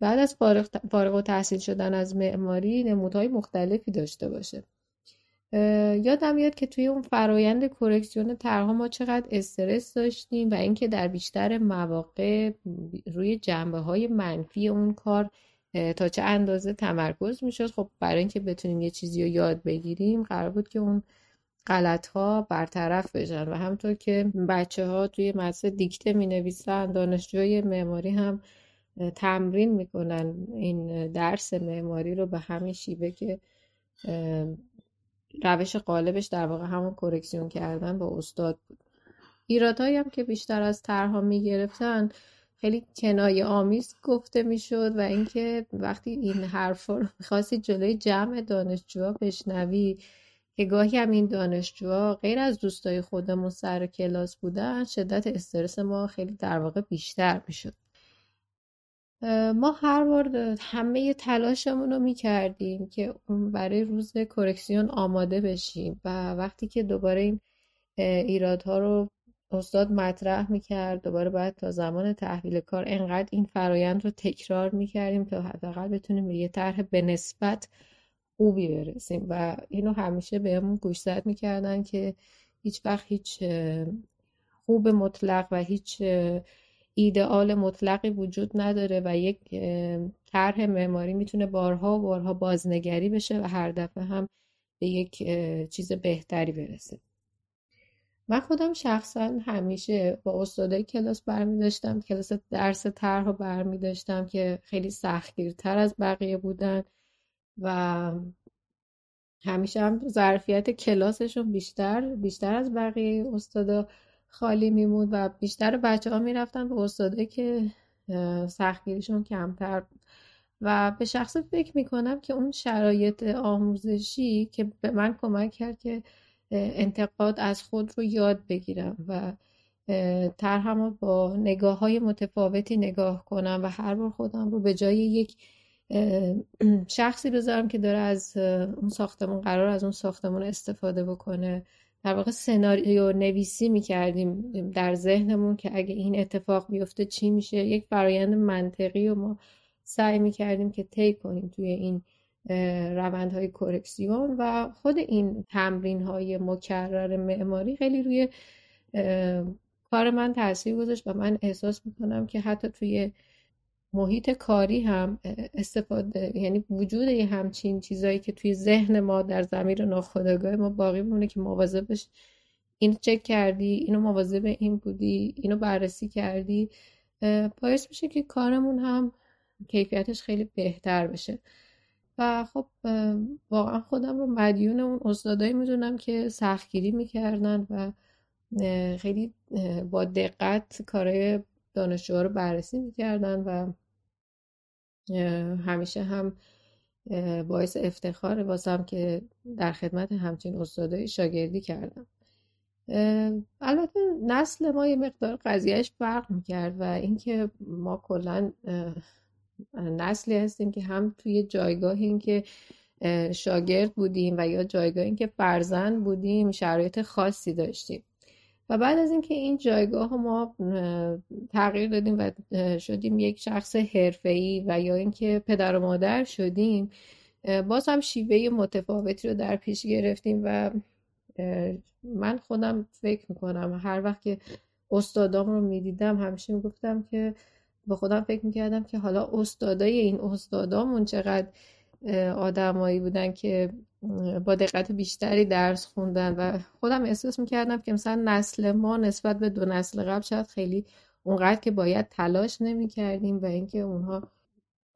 بعد از فارغ, فارغ و تحصیل شدن از معماری نمودهای مختلفی داشته باشه. یادم میاد که توی اون فرایند کرکسیون طرحها ما چقدر استرس داشتیم و اینکه در بیشتر مواقع روی جنبه های منفی اون کار تا چه اندازه تمرکز می‌شد. خب برای اینکه بتونیم یه چیزی رو یاد بگیریم قرار بود که اون غلط ها برطرف بشن. و همطور که بچه ها توی مدرسه دیکته می نویسن دانشجوی معماری هم تمرین می‌کنن این درس معماری رو به همین شیوه که روش قالبش در واقع همون کرکسیون کردن با استاد بود. ایرادهایی هم که بیشتر از طرحها می‌گرفتن خیلی کنایه آمیز گفته می‌شد و اینکه وقتی این حرفا رو می‌خواستی جلوی جمع دانشجوها بشنوی که گاهی هم این دانشجوها غیر از دوستای خودمون سر کلاس بودن شدت استرس ما خیلی در واقع بیشتر می‌شد. ما هر بار همه تلاشمون رو می‌کردیم که برای روز کرکسیون آماده بشیم و وقتی که دوباره این ایرادها رو استاد مطرح می‌کرد دوباره باید تا زمان تحویل کار انقدر این فرایند رو تکرار می‌کردیم تا حداقل بتونیم یه طرح به نسبت خوبی برسیم و اینو همیشه بهمون گوشزد می‌کردن که هیچ وقت هیچ خوب مطلق و هیچ ایدئال مطلقی وجود نداره و یک طرح معماری می‌تونه بارها و بارها بازنگری بشه و هر دفعه هم به یک چیز بهتری برسه. من خودم شخصا همیشه با استادای کلاس برمی داشتم کلاس درس طرح رو برمی که خیلی سختگیرتر از بقیه بودن. و همیشه هم ظرفیت کلاسشون بیشتر بیشتر از بقیه استادا خالی میمود و بیشتر بچه ها می‌رفتن به استاده که سختگیریشون کمتر و به شخص فکر می‌کنم که اون شرایط آموزشی که به من کمک کرد که انتقاد از خود رو یاد بگیرم و طرحم با نگاه های متفاوتی نگاه کنم و هر بار خودم رو به جای یک شخصی بذارم که داره از اون ساختمون قرار از اون ساختمون استفاده بکنه. در واقع سناریو نویسی می‌کردیم در ذهنمون که اگه این اتفاق بیفته چی میشه؟ یک فرایند منطقی و ما سعی می‌کردیم که طی کنیم توی این روندهای کرکسیون و خود این تمرین های مکرر معماری خیلی روی کار من تاثیر گذاشت و من احساس می‌کنم که حتی توی محیط کاری هم استفاده یعنی وجود یه همچین چیزایی که توی ذهن ما در زمیر ناخودآگاه ما باقی مونه که مواظبش این چک کردی اینو مواظب این بودی اینو بررسی کردی باعث میشه که کارمون هم کیفیتش خیلی بهتر بشه. و خب واقعا خودم رو مدیون اون استادایی می‌دونم که سختگیری می‌کردن و خیلی با دقت کارهای دانشجوها رو بررسی می‌کردن و همیشه هم باعث افتخار واسم که در خدمت همچین استادای شاگردی کردم. البته نسل ما یه مقدار قضیهش فرق می‌کرد و اینکه ما کلا نسلی هستیم که هم توی جایگاه این که شاگرد بودیم و یا جایگاه این که فرزند بودیم شرایط خاصی داشتیم. و بعد از اینکه این جایگاه ما تغییر دادیم و شدیم یک شخص حرفه‌ای و یا اینکه پدر و مادر شدیم باز هم شیوه متفاوتی رو در پیش گرفتیم و من خودم فکر می‌کنم هر وقت که استادام رو می‌دیدم همیشه می‌گفتم که با خودم فکر می‌کردم که حالا استادای این استادامون چقدر آدمایی بودن که با دقت بیشتری درس خوندن و خودم احساس می‌کردم که مثلا نسل ما نسبت به دو نسل قبل شاید خیلی اونقدر که باید تلاش نمی‌کردیم و اینکه اونها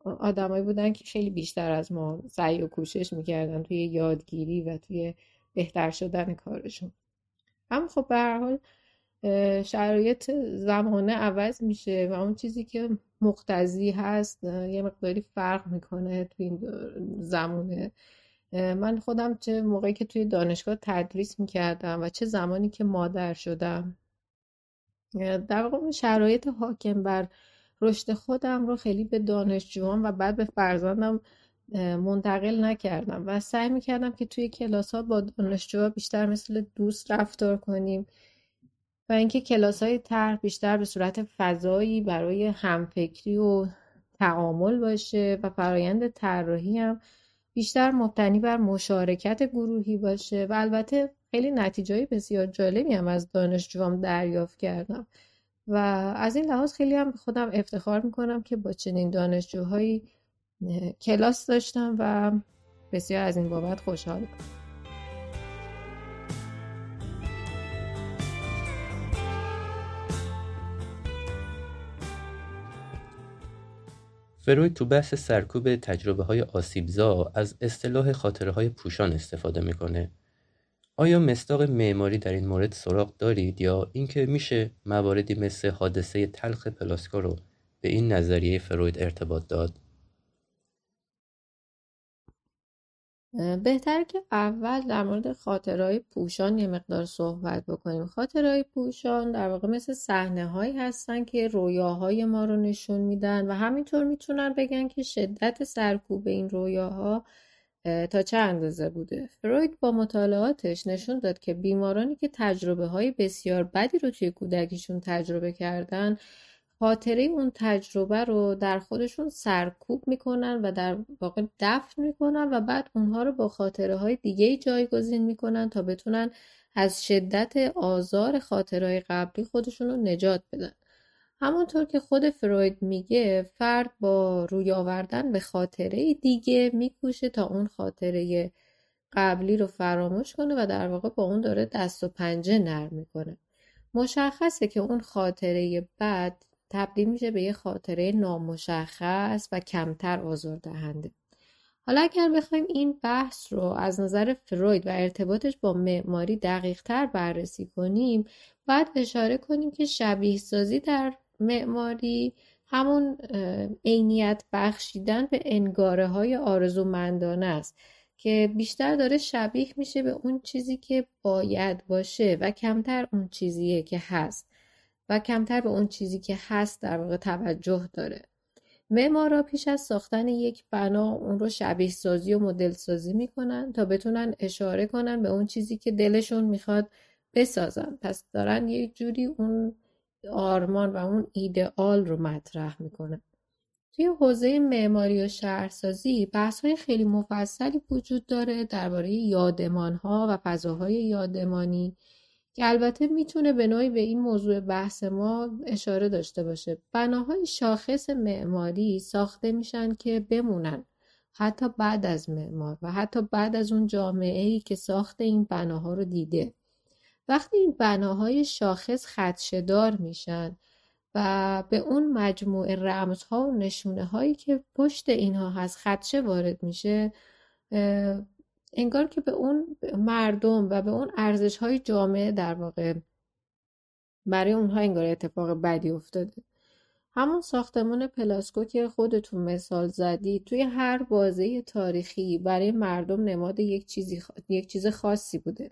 آدمایی بودن که خیلی بیشتر از ما سعی و کوشش می‌کردن توی یادگیری و توی بهتر شدن کارشون. اما خب به هر حال شرایط زمانه عوض میشه و اون چیزی که مقتضی هست یه مقداری فرق می‌کنه توی این زمانه من خودم چه موقعی که توی دانشگاه تدریس می‌کردم و چه زمانی که مادر شدم در واقع شرایط حاکم بر رشد خودم رو خیلی به دانشجوام و بعد به فرزندم منتقل نکردم. و سعی می‌کردم که توی کلاس ها با دانشجوها بیشتر مثل دوست رفتار کنیم. و اینکه کلاس های طرح بیشتر به صورت فضایی برای همفکری و تعامل باشه و فرایند طراحی هم بیشتر مبتنی بر مشارکت گروهی باشه. و البته خیلی نتیجه بسیار جالبی هم از دانشجوام دریافت کردم. و از این لحاظ خیلی هم خودم افتخار می‌کنم که با چنین دانشجوهایی کلاس داشتم و بسیار از این بابت خوشحالم فروید تو بحث سرکوب تجربه های آسیبزا از اصطلاح خاطره های پوشان استفاده می‌کنه. آیا مصداق معماری در این مورد سراغ دارید یا اینکه میشه مواردی مثل حادثه تلخ پلاسکا رو به این نظریه فروید ارتباط داد؟ بهتر که اول در مورد خاطرهای پوشان یه مقدار صحبت بکنیم. خاطرهای پوشان در واقع مثل صحنه هایی هستن که رویاهای ما رو نشون میدن و همینطور می‌تونن بگن که شدت سرکوب این رویاها تا چه اندازه بوده. فروید با مطالعاتش نشون داد که بیمارانی که تجربه های بسیار بدی رو توی کودکیشون تجربه کردن خاطره اون تجربه رو در خودشون سرکوب می‌کنن و در واقع دفن می‌کنن و بعد اونها رو با خاطره های دیگه جایگزین می‌کنن تا بتونن از شدت آزار خاطره های قبلی خودشون رو نجات بدن. همونطور که خود فروید میگه فرد با روی آوردن به خاطره دیگه میکوشه تا اون خاطره قبلی رو فراموش کنه و در واقع با اون داره دست و پنجه نرم می‌کنه. مشخصه که اون خاطره بد تبدیل میشه به یه خاطره نامشخص و کمتر آزاردهنده. حالا اگر بخوایم این بحث رو از نظر فروید و ارتباطش با معماری دقیق تر بررسی کنیم باید اشاره کنیم که شبیه سازی در معماری همون عینیت بخشیدن به انگاره های آرزومندانه است که بیشتر داره شبیه میشه به اون چیزی که باید باشه و کمتر اون چیزیه که هست. و کمتر به اون چیزی که هست در واقع توجه داره. معمارا پیش از ساختن یک بنا اون رو شبیه سازی و مدل سازی می‌کنن تا بتونن اشاره کنن به اون چیزی که دلشون می‌خواد بسازن. پس دارن یک جوری اون آرمان و اون ایدئال رو مطرح می‌کنن توی حوزه معماری و شهرسازی بحث های خیلی مفصلی وجود داره درباره یادمان ها و فضاهای یادمانی. که البته می‌تونه به نوعی به این موضوع بحث ما اشاره داشته باشه. بناهای شاخص معماری ساخته میشن که بمونن. حتی بعد از معمار و حتی بعد از اون جامعه ای که ساخت این بناها رو دیده. وقتی این بناهای شاخص خدشدار میشن و به اون مجموعه رمزها و نشونه هایی که پشت اینها هست خدشه وارد میشه انگار که به اون مردم و به اون ارزش های جامعه در واقع برای اونها انگار اتفاق بدی افتاده. همون ساختمان پلاسکو که خودتون مثال زدی توی هر بازه تاریخی برای مردم نماد یک چیزی یک چیز خاصی بوده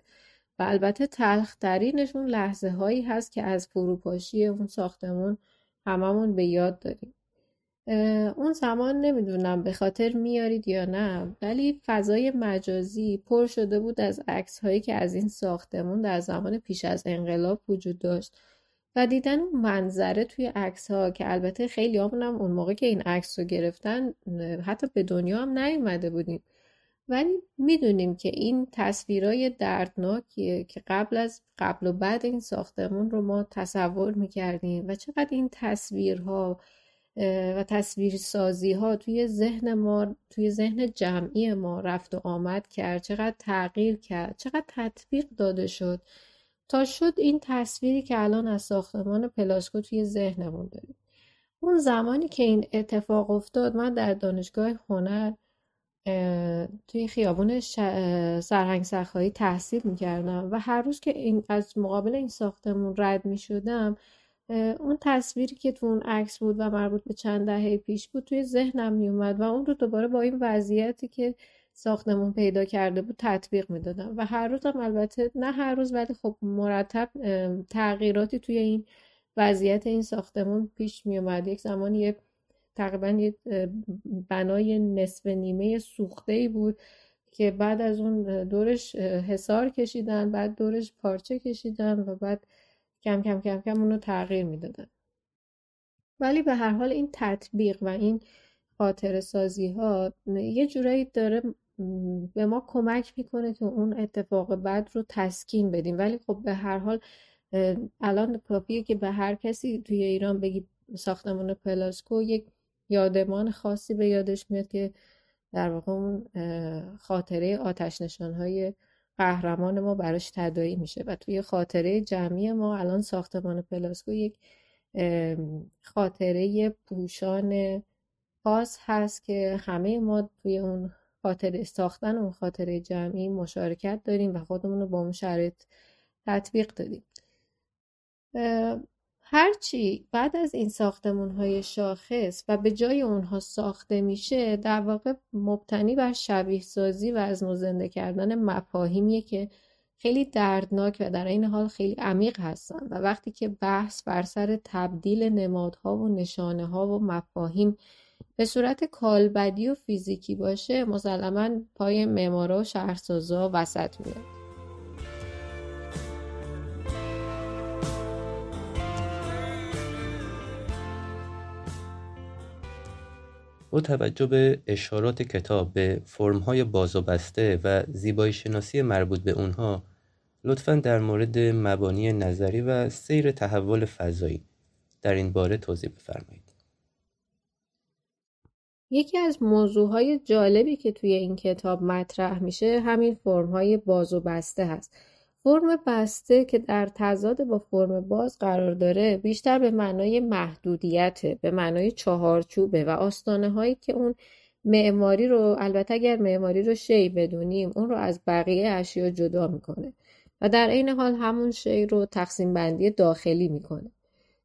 و البته تلخترینشون لحظه هایی هست که از فروپاشی اون ساختمون هممون به یاد داریم. اون زمان نمی‌دونم به خاطر میارید یا نه ولی فضای مجازی پر شده بود از عکس هایی که از این ساختمون در زمان پیش از انقلاب وجود داشت و دیدن اون منظره توی عکس ها که البته خیلی همونم اون موقع که این عکس رو گرفتن حتی به دنیا هم نیومده بودیم. ولی می‌دونیم که این تصویرای دردناکیه که قبل از قبل و بعد این ساختمون رو ما تصور می‌کردیم و چقدر این تصویرها و تصویر سازی ها توی ذهن ما توی ذهن جمعی ما رفت و آمد کرد. چقدر تغییر کرد چقدر تطبیق داده شد تا شد این تصویری که الان از ساختمان پلاسکو توی ذهنمون داریم. اون زمانی که این اتفاق افتاد من در دانشگاه هنر توی خیابون سرهنگ سخایی تحصیل می‌کردم و هر روز که این از مقابل این ساختمون رد می‌شدم اون تصویری که تو اون عکس بود و مربوط به چند دهه پیش بود توی ذهنم میومد و اون رو دوباره با این وضعیتی که ساختمون پیدا کرده بود تطبیق می‌دادم. و هر روزم البته نه هر روز ولی خب مرتب تغییراتی توی این وضعیت این ساختمون پیش میومد یک زمان یه تقریبا یه بنای نصف نیمه سوخته ای بود که بعد از اون دورش حسار کشیدن بعد دورش پارچه کشیدن و بعد کم کم کم کم اونو تغییر می‌دادن. ولی به هر حال این تطبیق و این خاطر سازی ها یه جورایی داره به ما کمک می‌کنه که اون اتفاق بعد رو تسکین بدیم. ولی خب به هر حال الان کافیه که به هر کسی توی ایران بگی ساختمان پلاسکو یک یادمان خاصی به یادش میاد که در واقع اون خاطره آتش نشان های قهرمان ما براش تدایی میشه. و توی خاطره جمعی ما الان ساختمان پلاسکو یک خاطره پوشان خاص هست که همه ما توی اون خاطره ساختن اون خاطره جمعی مشارکت داریم و خودمون رو با اون شرایط تطبیق دادیم. هرچی بعد از این ساختمون های شاخص و به جای اونها ساخته میشه در واقع مبتنی بر شبیه سازی و از نوزنده کردن مفاهیمیه که خیلی دردناک و در این حال خیلی عمیق هستن و وقتی که بحث بر سر تبدیل نمادها و نشانه ها و مفاهیم به صورت کالبدی و فیزیکی باشه مسلما پای معمارا و شهرسازا وسط میاد. با توجه به اشارات کتاب به فرمهای باز و بسته و زیبایی شناسی مربوط به اونها لطفا در مورد مبانی نظری و سیر تحول فضایی در این باره توضیح بفرمایید. یکی از موضوعهای جالبی که توی این کتاب مطرح میشه همین فرمهای باز و بسته هست. فرم بسته که در تضاد با فرم باز قرار داره بیشتر به معنای محدودیته به معنای چهارچوبه و آستانه هایی که اون معماری رو البته اگر معماری رو شی بدونیم اون رو از بقیه اشیا جدا می‌کنه و در عین حال همون شی رو تقسیم بندی داخلی می‌کنه.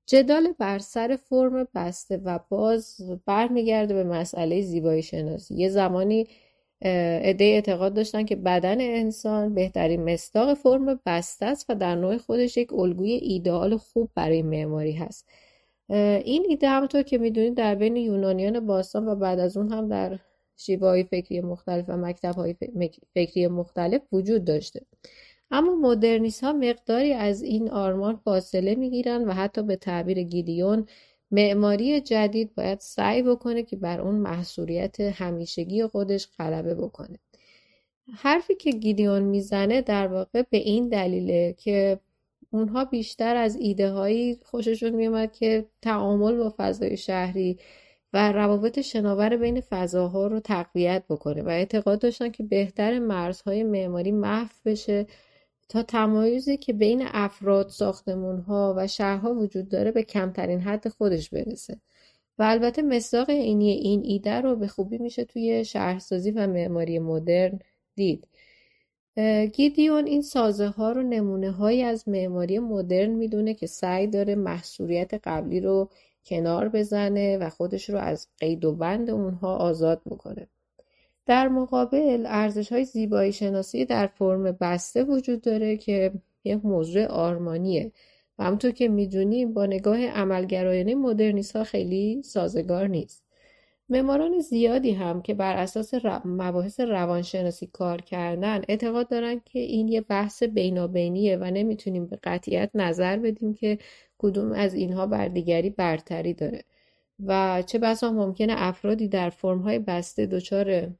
جدال بر سر فرم بسته و باز برمیگرده به مسئله زیبایی شناسی یه زمانی عده اعتقاد داشتن که بدن انسان بهترین مستاق فرم بسته است و در نوع خودش یک الگوی ایدئال خوب برای معماری هست. این ایده همونطور که می‌دونید در بین یونانیان باستان و بعد از اون هم در شیوه های فکری مختلف و مکتب های فکری مختلف وجود داشته. اما مدرنیست ها مقداری از این آرمان فاصله می‌گیرن و حتی به تعبیر گیدیون معماری جدید باید سعی بکنه که بر اون محصوریت همیشگی خودش غلبه بکنه. حرفی که گیدیون می‌زنه در واقع به این دلیله که اونها بیشتر از ایده هایی خوششون میومد که تعامل با فضای شهری و روابط شناور بین فضاها رو تقویت بکنه و اعتقاد داشتن که بهتر مرزهای معماری محو بشه تا تمایزی که بین افراد ها و شهرها وجود داره به کمترین حد خودش برسه. و البته مصداق اینی این ایده رو به خوبی میشه توی شهرسازی و معماری مدرن دید. گیدیون این سازه ها رو نمونه های از معماری مدرن می‌دونه که سعی داره محصوریت قبلی رو کنار بزنه و خودش رو از قید و بند اونها آزاد بکنه. در مقابل ارزش های زیبایی شناسی در فرم بسته وجود داره که یک موضوع آرمانیه. و همونطور که می‌دونیم با نگاه عملگرایانه مدرنیست ها خیلی سازگار نیست. معماران زیادی هم که بر اساس مباحث روانشناسی کار کردن اعتقاد دارن که این یه بحث بینابینیه و نمی‌تونیم به قطیت نظر بدیم که کدوم از اینها بر دیگری برتری داره. و چه بسا ممکنه افرادی در فرمهای بسته دچار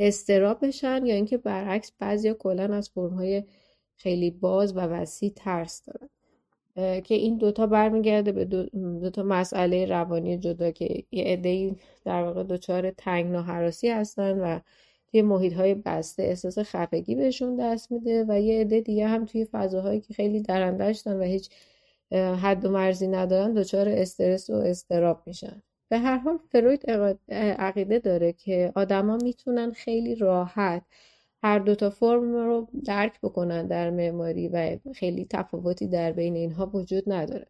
استراب بشن یا اینکه برعکس بعضیا کلا از فرمهای خیلی باز و وسیع ترس دارن. که این دوتا برمیگرده به دو, دوتا مسئله روانی جدا که یه عده در واقع دچار تنگنا حراسی هستن و توی محیط های بسته احساس خفگی بهشون دست میده و یه عده دیگه هم توی فضاهایی که خیلی درندشتن و هیچ حد و مرزی ندارن دچار استرس و استراب میشن. به هر حال فروید عقیده داره که آدما می‌تونن خیلی راحت هر دوتا فرم رو درک بکنن در معماری و خیلی تفاوتی در بین اینها وجود نداره.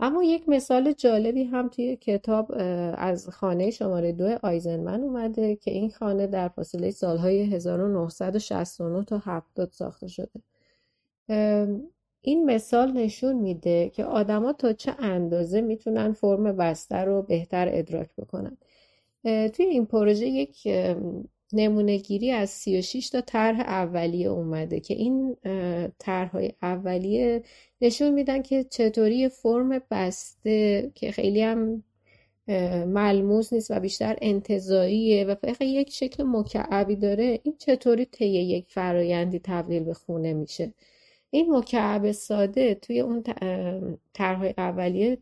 اما یک مثال جالبی هم توی کتاب از خانه شماره دو آیزنمن اومده که این خانه در فاصله سالهای 1969 تا 70 ساخته شده. این مثال نشون میده که آدما تا چه اندازه می‌تونن فرم بسته رو بهتر ادراک بکنن. توی این پروژه یک نمونه گیری از 36 تا طرح اولیه اومده که این طرحهای اولیه نشون میدن که چطوری فرم بسته که خیلی هم ملموس نیست و بیشتر انتظاییه و فقط یک شکل مکعبی داره این چطوری طی یک فرایندی تبدیل به خونه میشه. این مکعب ساده توی اون طرحهای اولیه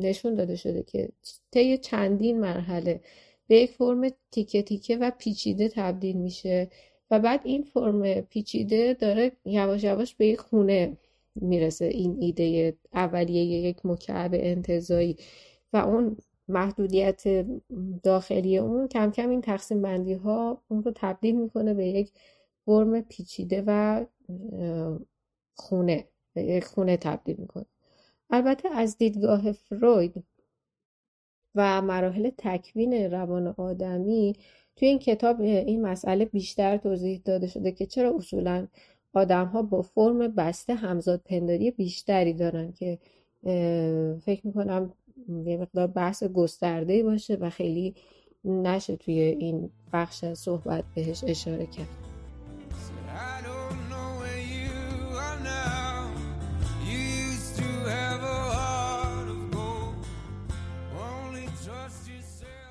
نشون داده شده که طی چندین مرحله به یک فرم تیکه تیکه و پیچیده تبدیل میشه و بعد این فرم پیچیده داره یواش یواش به یک خونه می‌رسه این ایده اولیه یک مکعب انتظایی و اون محدودیت داخلی اون کم کم این تقسیم بندی ها اون رو تبدیل می‌کنه به یک فرم پیچیده و خونه به یک خونه تبدیل می‌کنه. البته از دیدگاه فروید و مراحل تکوین روان آدمی توی این کتاب این مسئله بیشتر توضیح داده شده که چرا اصولا آدم ها با فرم بسته همزاد پنداری بیشتری دارن که فکر می‌کنم یه مقدار بحث گسترده باشه و خیلی نشه توی این بخش صحبت بهش اشاره کرد.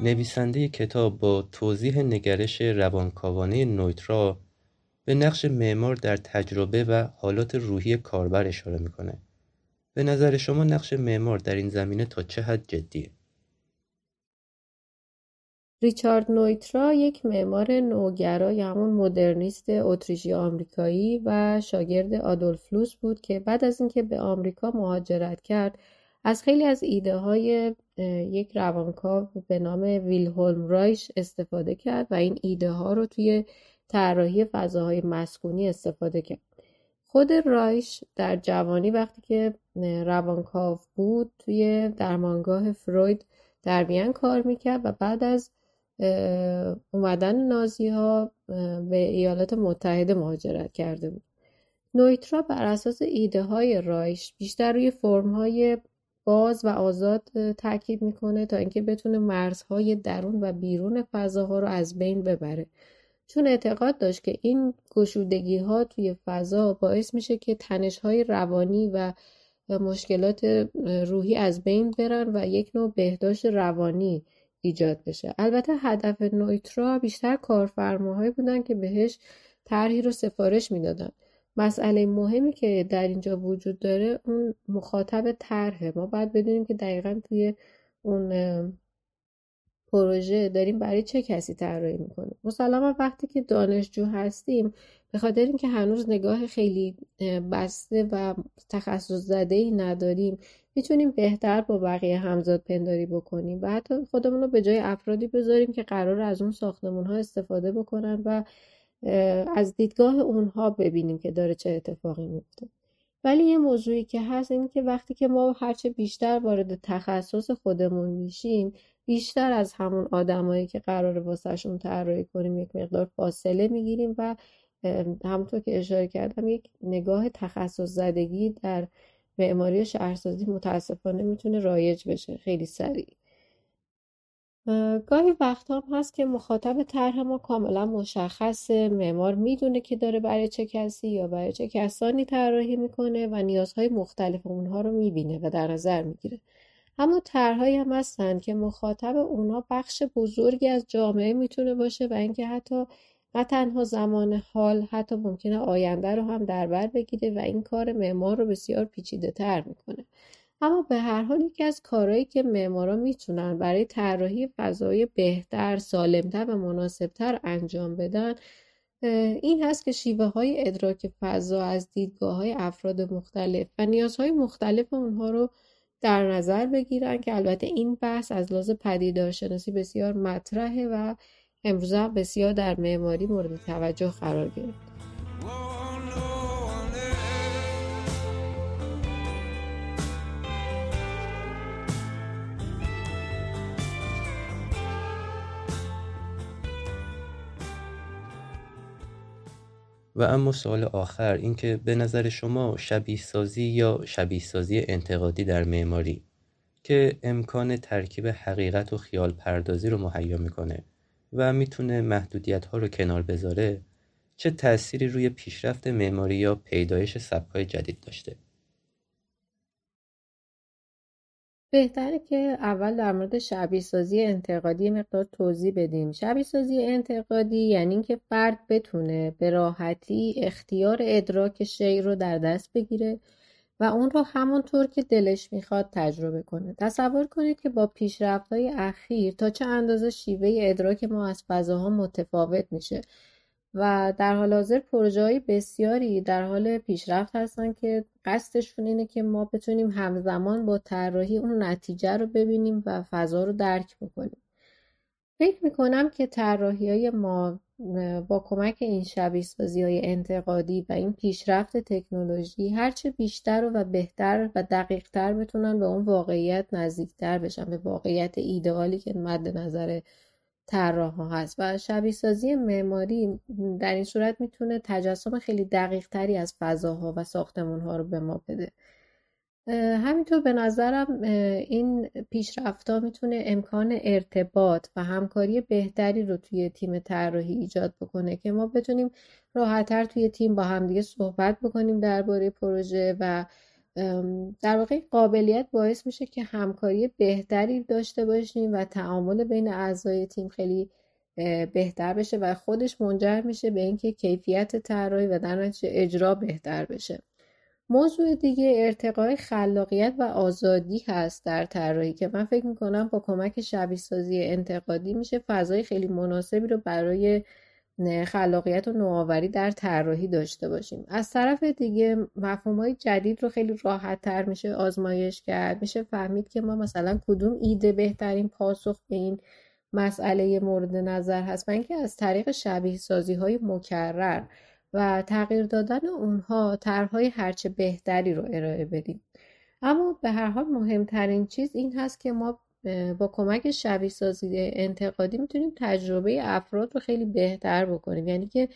نویسنده کتاب با توضیح نگرش روانکاوانه نویترا به نقش معمار در تجربه و حالات روحی کاربر اشاره می‌کنه. به نظر شما نقش معمار در این زمینه تا چه حد جدیه؟ ریچارد نویترا یک معمار نوگرا یا همون مدرنیست اتریشی آمریکایی و شاگرد آدولف لوس بود که بعد از اینکه به آمریکا مهاجرت کرد از خیلی از ایده های یک روانکاو به نام ویلهولم رایش استفاده کرد و این ایده ها رو توی طراحی فضاهای مسکونی استفاده کرد. خود رایش در جوانی وقتی که روانکاو بود توی درمانگاه فروید در وین کار می‌کرد و بعد از اومدن نازی ها به ایالات متحده مهاجرت کرده بود. نویترا بر اساس ایده های رایش بیشتر روی فرم های باز و آزاد تاکید می‌کنه تا اینکه بتونه مرزهای درون و بیرون فضاها رو از بین ببره. چون اعتقاد داشت که این گشودگی ها توی فضا باعث میشه که تنش های روانی و مشکلات روحی از بین برن و یک نوع بهداشت روانی ایجاد بشه. البته هدف نویترا بیشتر کارفرماهایی بودن که بهش طرحی رو سفارش می‌دادن. مسئله مهمی که در اینجا وجود داره اون مخاطب طرحه. ما باید بدونیم که دقیقا توی اون پروژه داریم برای چه کسی طراحی می‌کنیم. مسلما وقتی که دانشجو هستیم به خاطر اینکه هنوز نگاه خیلی بسته و تخصص زده ای نداریم می‌تونیم بهتر با بقیه همزاد پنداری بکنیم و حتی خودمون رو به جای افرادی بذاریم که قرار از اون ساختمون ها استفاده بکنن و از دیدگاه اونها ببینیم که داره چه اتفاقی میفته. ولی یه موضوعی که هست این که وقتی که ما هرچه بیشتر وارد تخصص خودمون میشیم بیشتر از همون آدمایی که قرار واسهشون طراحی کنیم یک مقدار فاصله می‌گیریم و همونطور که اشاره کردم یک نگاه تخصص زدگی در معماری شهرسازی متاسفانه می‌تونه رایج بشه. خیلی سریع. گاهی وقت هم هست که مخاطب طرح ما کاملا مشخص معمار می‌دونه که داره برای چه کسی یا برای چه کسانی طراحی می‌کنه و نیازهای مختلف اونها رو می‌بینه و در نظر می‌گیره. اما طرحهایی هم هستن که مخاطب اونها بخش بزرگی از جامعه می‌تونه باشه و اینکه حتی نه تنها زمان حال حتی ممکنه آینده رو هم در بر بگیره و این کار معمار رو بسیار پیچیده تر می‌کنه. اما به هر حال یکی از کارهایی که معمارا می‌تونن برای طراحی فضای بهتر، سالمتر و مناسبتر انجام بدن این هست که شیوه های ادراک فضا از دیدگاه های افراد مختلف و نیازهای مختلف اونها رو در نظر بگیرن که البته این بحث از لحاظ پدیدارشناسی بسیار مطرحه و امروزه بسیار در معماری مورد توجه قرار گرفت. و اما سوال آخر اینکه به نظر شما شبیه سازی یا شبیه سازی انتقادی در معماری که امکان ترکیب حقیقت و خیال پردازی رو مهیا می‌کنه و می‌تونه محدودیت ها رو کنار بذاره چه تأثیری روی پیشرفت معماری یا پیدایش سبکای جدید داشته؟ بهتره که اول در مورد شبیه سازی انتقادی مقدار توضیح بدیم. شبیه سازی انتقادی یعنی اینکه فرد بتونه به راحتی اختیار ادراک شی رو در دست بگیره و اون رو همونطور که دلش می‌خواد تجربه کنه. تصور کنید که با پیشرفت های اخیر تا چه اندازه شیوه ادراک ما از فضاها متفاوت میشه. و در حال حاضر پروژه بسیاری در حال پیشرفت هستن که قصدشون اینه که ما بتونیم همزمان با طراحی اون نتیجه رو ببینیم و فضا رو درک بکنیم. فکر می‌کنم که طراحی های ما با کمک این شبیه های انتقادی و این پیشرفت تکنولوژی هرچه بیشتر و بهتر و دقیقتر بتونن به اون واقعیت نزدیکتر بشن به واقعیت ایدئالی که مد نظر طراح هست و شبیه سازی معماری در این صورت می‌تونه تجسم خیلی دقیق تری از فضاها و ساختمون ها رو به ما بده. همینطور به نظرم این پیشرفت ها می‌تونه امکان ارتباط و همکاری بهتری رو توی تیم طراحی ایجاد بکنه که ما بتونیم راحتتر توی تیم با همدیگه صحبت بکنیم درباره پروژه و در واقع قابلیت باعث میشه که همکاری بهتری داشته باشیم و تعامل بین اعضای تیم خیلی بهتر بشه و خودش منجر میشه به اینکه کیفیت طراحی و در نتیجه اجرا بهتر بشه. موضوع دیگه ارتقای خلاقیت و آزادی هست در طراحی که من فکر می‌کنم با کمک شبیه سازی انتقادی میشه فضای خیلی مناسبی رو برای خلاقیت و نوآوری در طراحی داشته باشیم. از طرف دیگه مفهوم های جدید رو خیلی راحت تر میشه آزمایش کرد. میشه فهمید که ما مثلا کدوم ایده بهترین پاسخ به این مسئله مورد نظر هست و اینکه از طریق شبیه سازی های مکرر و تغییر دادن اونها طرحهای هرچه بهتری رو ارائه بدیم. اما به هر حال مهمترین چیز این هست که ما با کمک شبیه سازی انتقادی می‌تونیم تجربه افراد رو خیلی بهتر بکنیم. یعنی که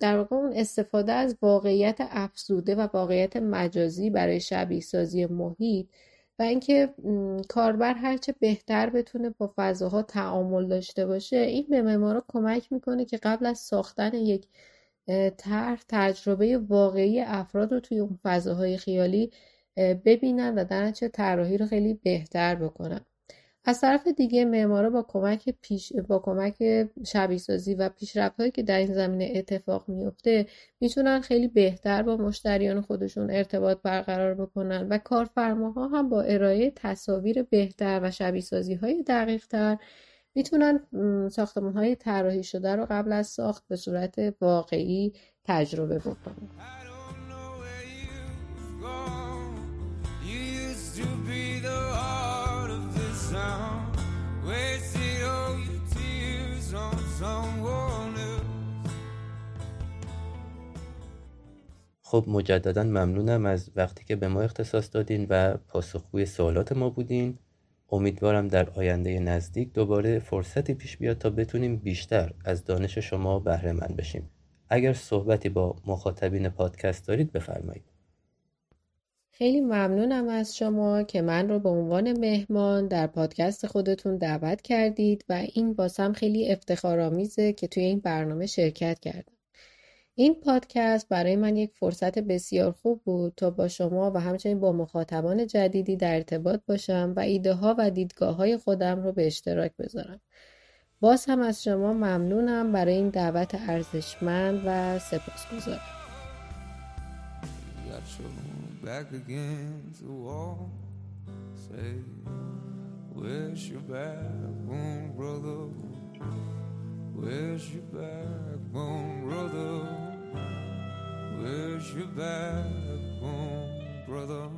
در واقع اون استفاده از واقعیت افزوده و واقعیت مجازی برای شبیه سازی محیط و اینکه کاربر هرچه بهتر بتونه با فضاها تعامل داشته باشه این به معمارا کمک می‌کنه که قبل از ساختن یک طرح تجربه واقعی افراد رو توی اون فضاهای خیالی ببینن و در چه طراحی رو خیلی بهتر بکنن از طرف دیگه معمارا با کمک پیش با کمک شبیه سازی و پیشرفت هایی که در این زمینه اتفاق میفته می‌تونن خیلی بهتر با مشتریان خودشون ارتباط برقرار بکنن و کارفرماها هم با ارائه تصاویر بهتر و شبیه سازی های دقیق تر می‌تونن ساختمان های طراحی شده رو قبل از ساخت به صورت واقعی تجربه بکنن. خب مجددا ممنونم از وقتی که به ما اختصاص دادین و پاسخگوی سوالات ما بودین. امیدوارم در آینده نزدیک دوباره فرصتی پیش بیاد تا بتونیم بیشتر از دانش شما بهره مند بشیم. اگر صحبتی با مخاطبین پادکست دارید بفرمایید. خیلی ممنونم از شما که من رو به عنوان مهمان در پادکست خودتون دعوت کردید و این باسم خیلی افتخارآمیزه که توی این برنامه شرکت کردم. این پادکست برای من یک فرصت بسیار خوب بود تا با شما و همچنین با مخاطبان جدیدی در ارتباط باشم و ایده ها و دیدگاه های خودم رو به اشتراک بذارم. باز هم از شما ممنونم برای این دعوت ارزشمند و سپاسگزارم. back against the wall. Say, backbone, brother? Where's your backbone, brother? Where's your backbone, brother?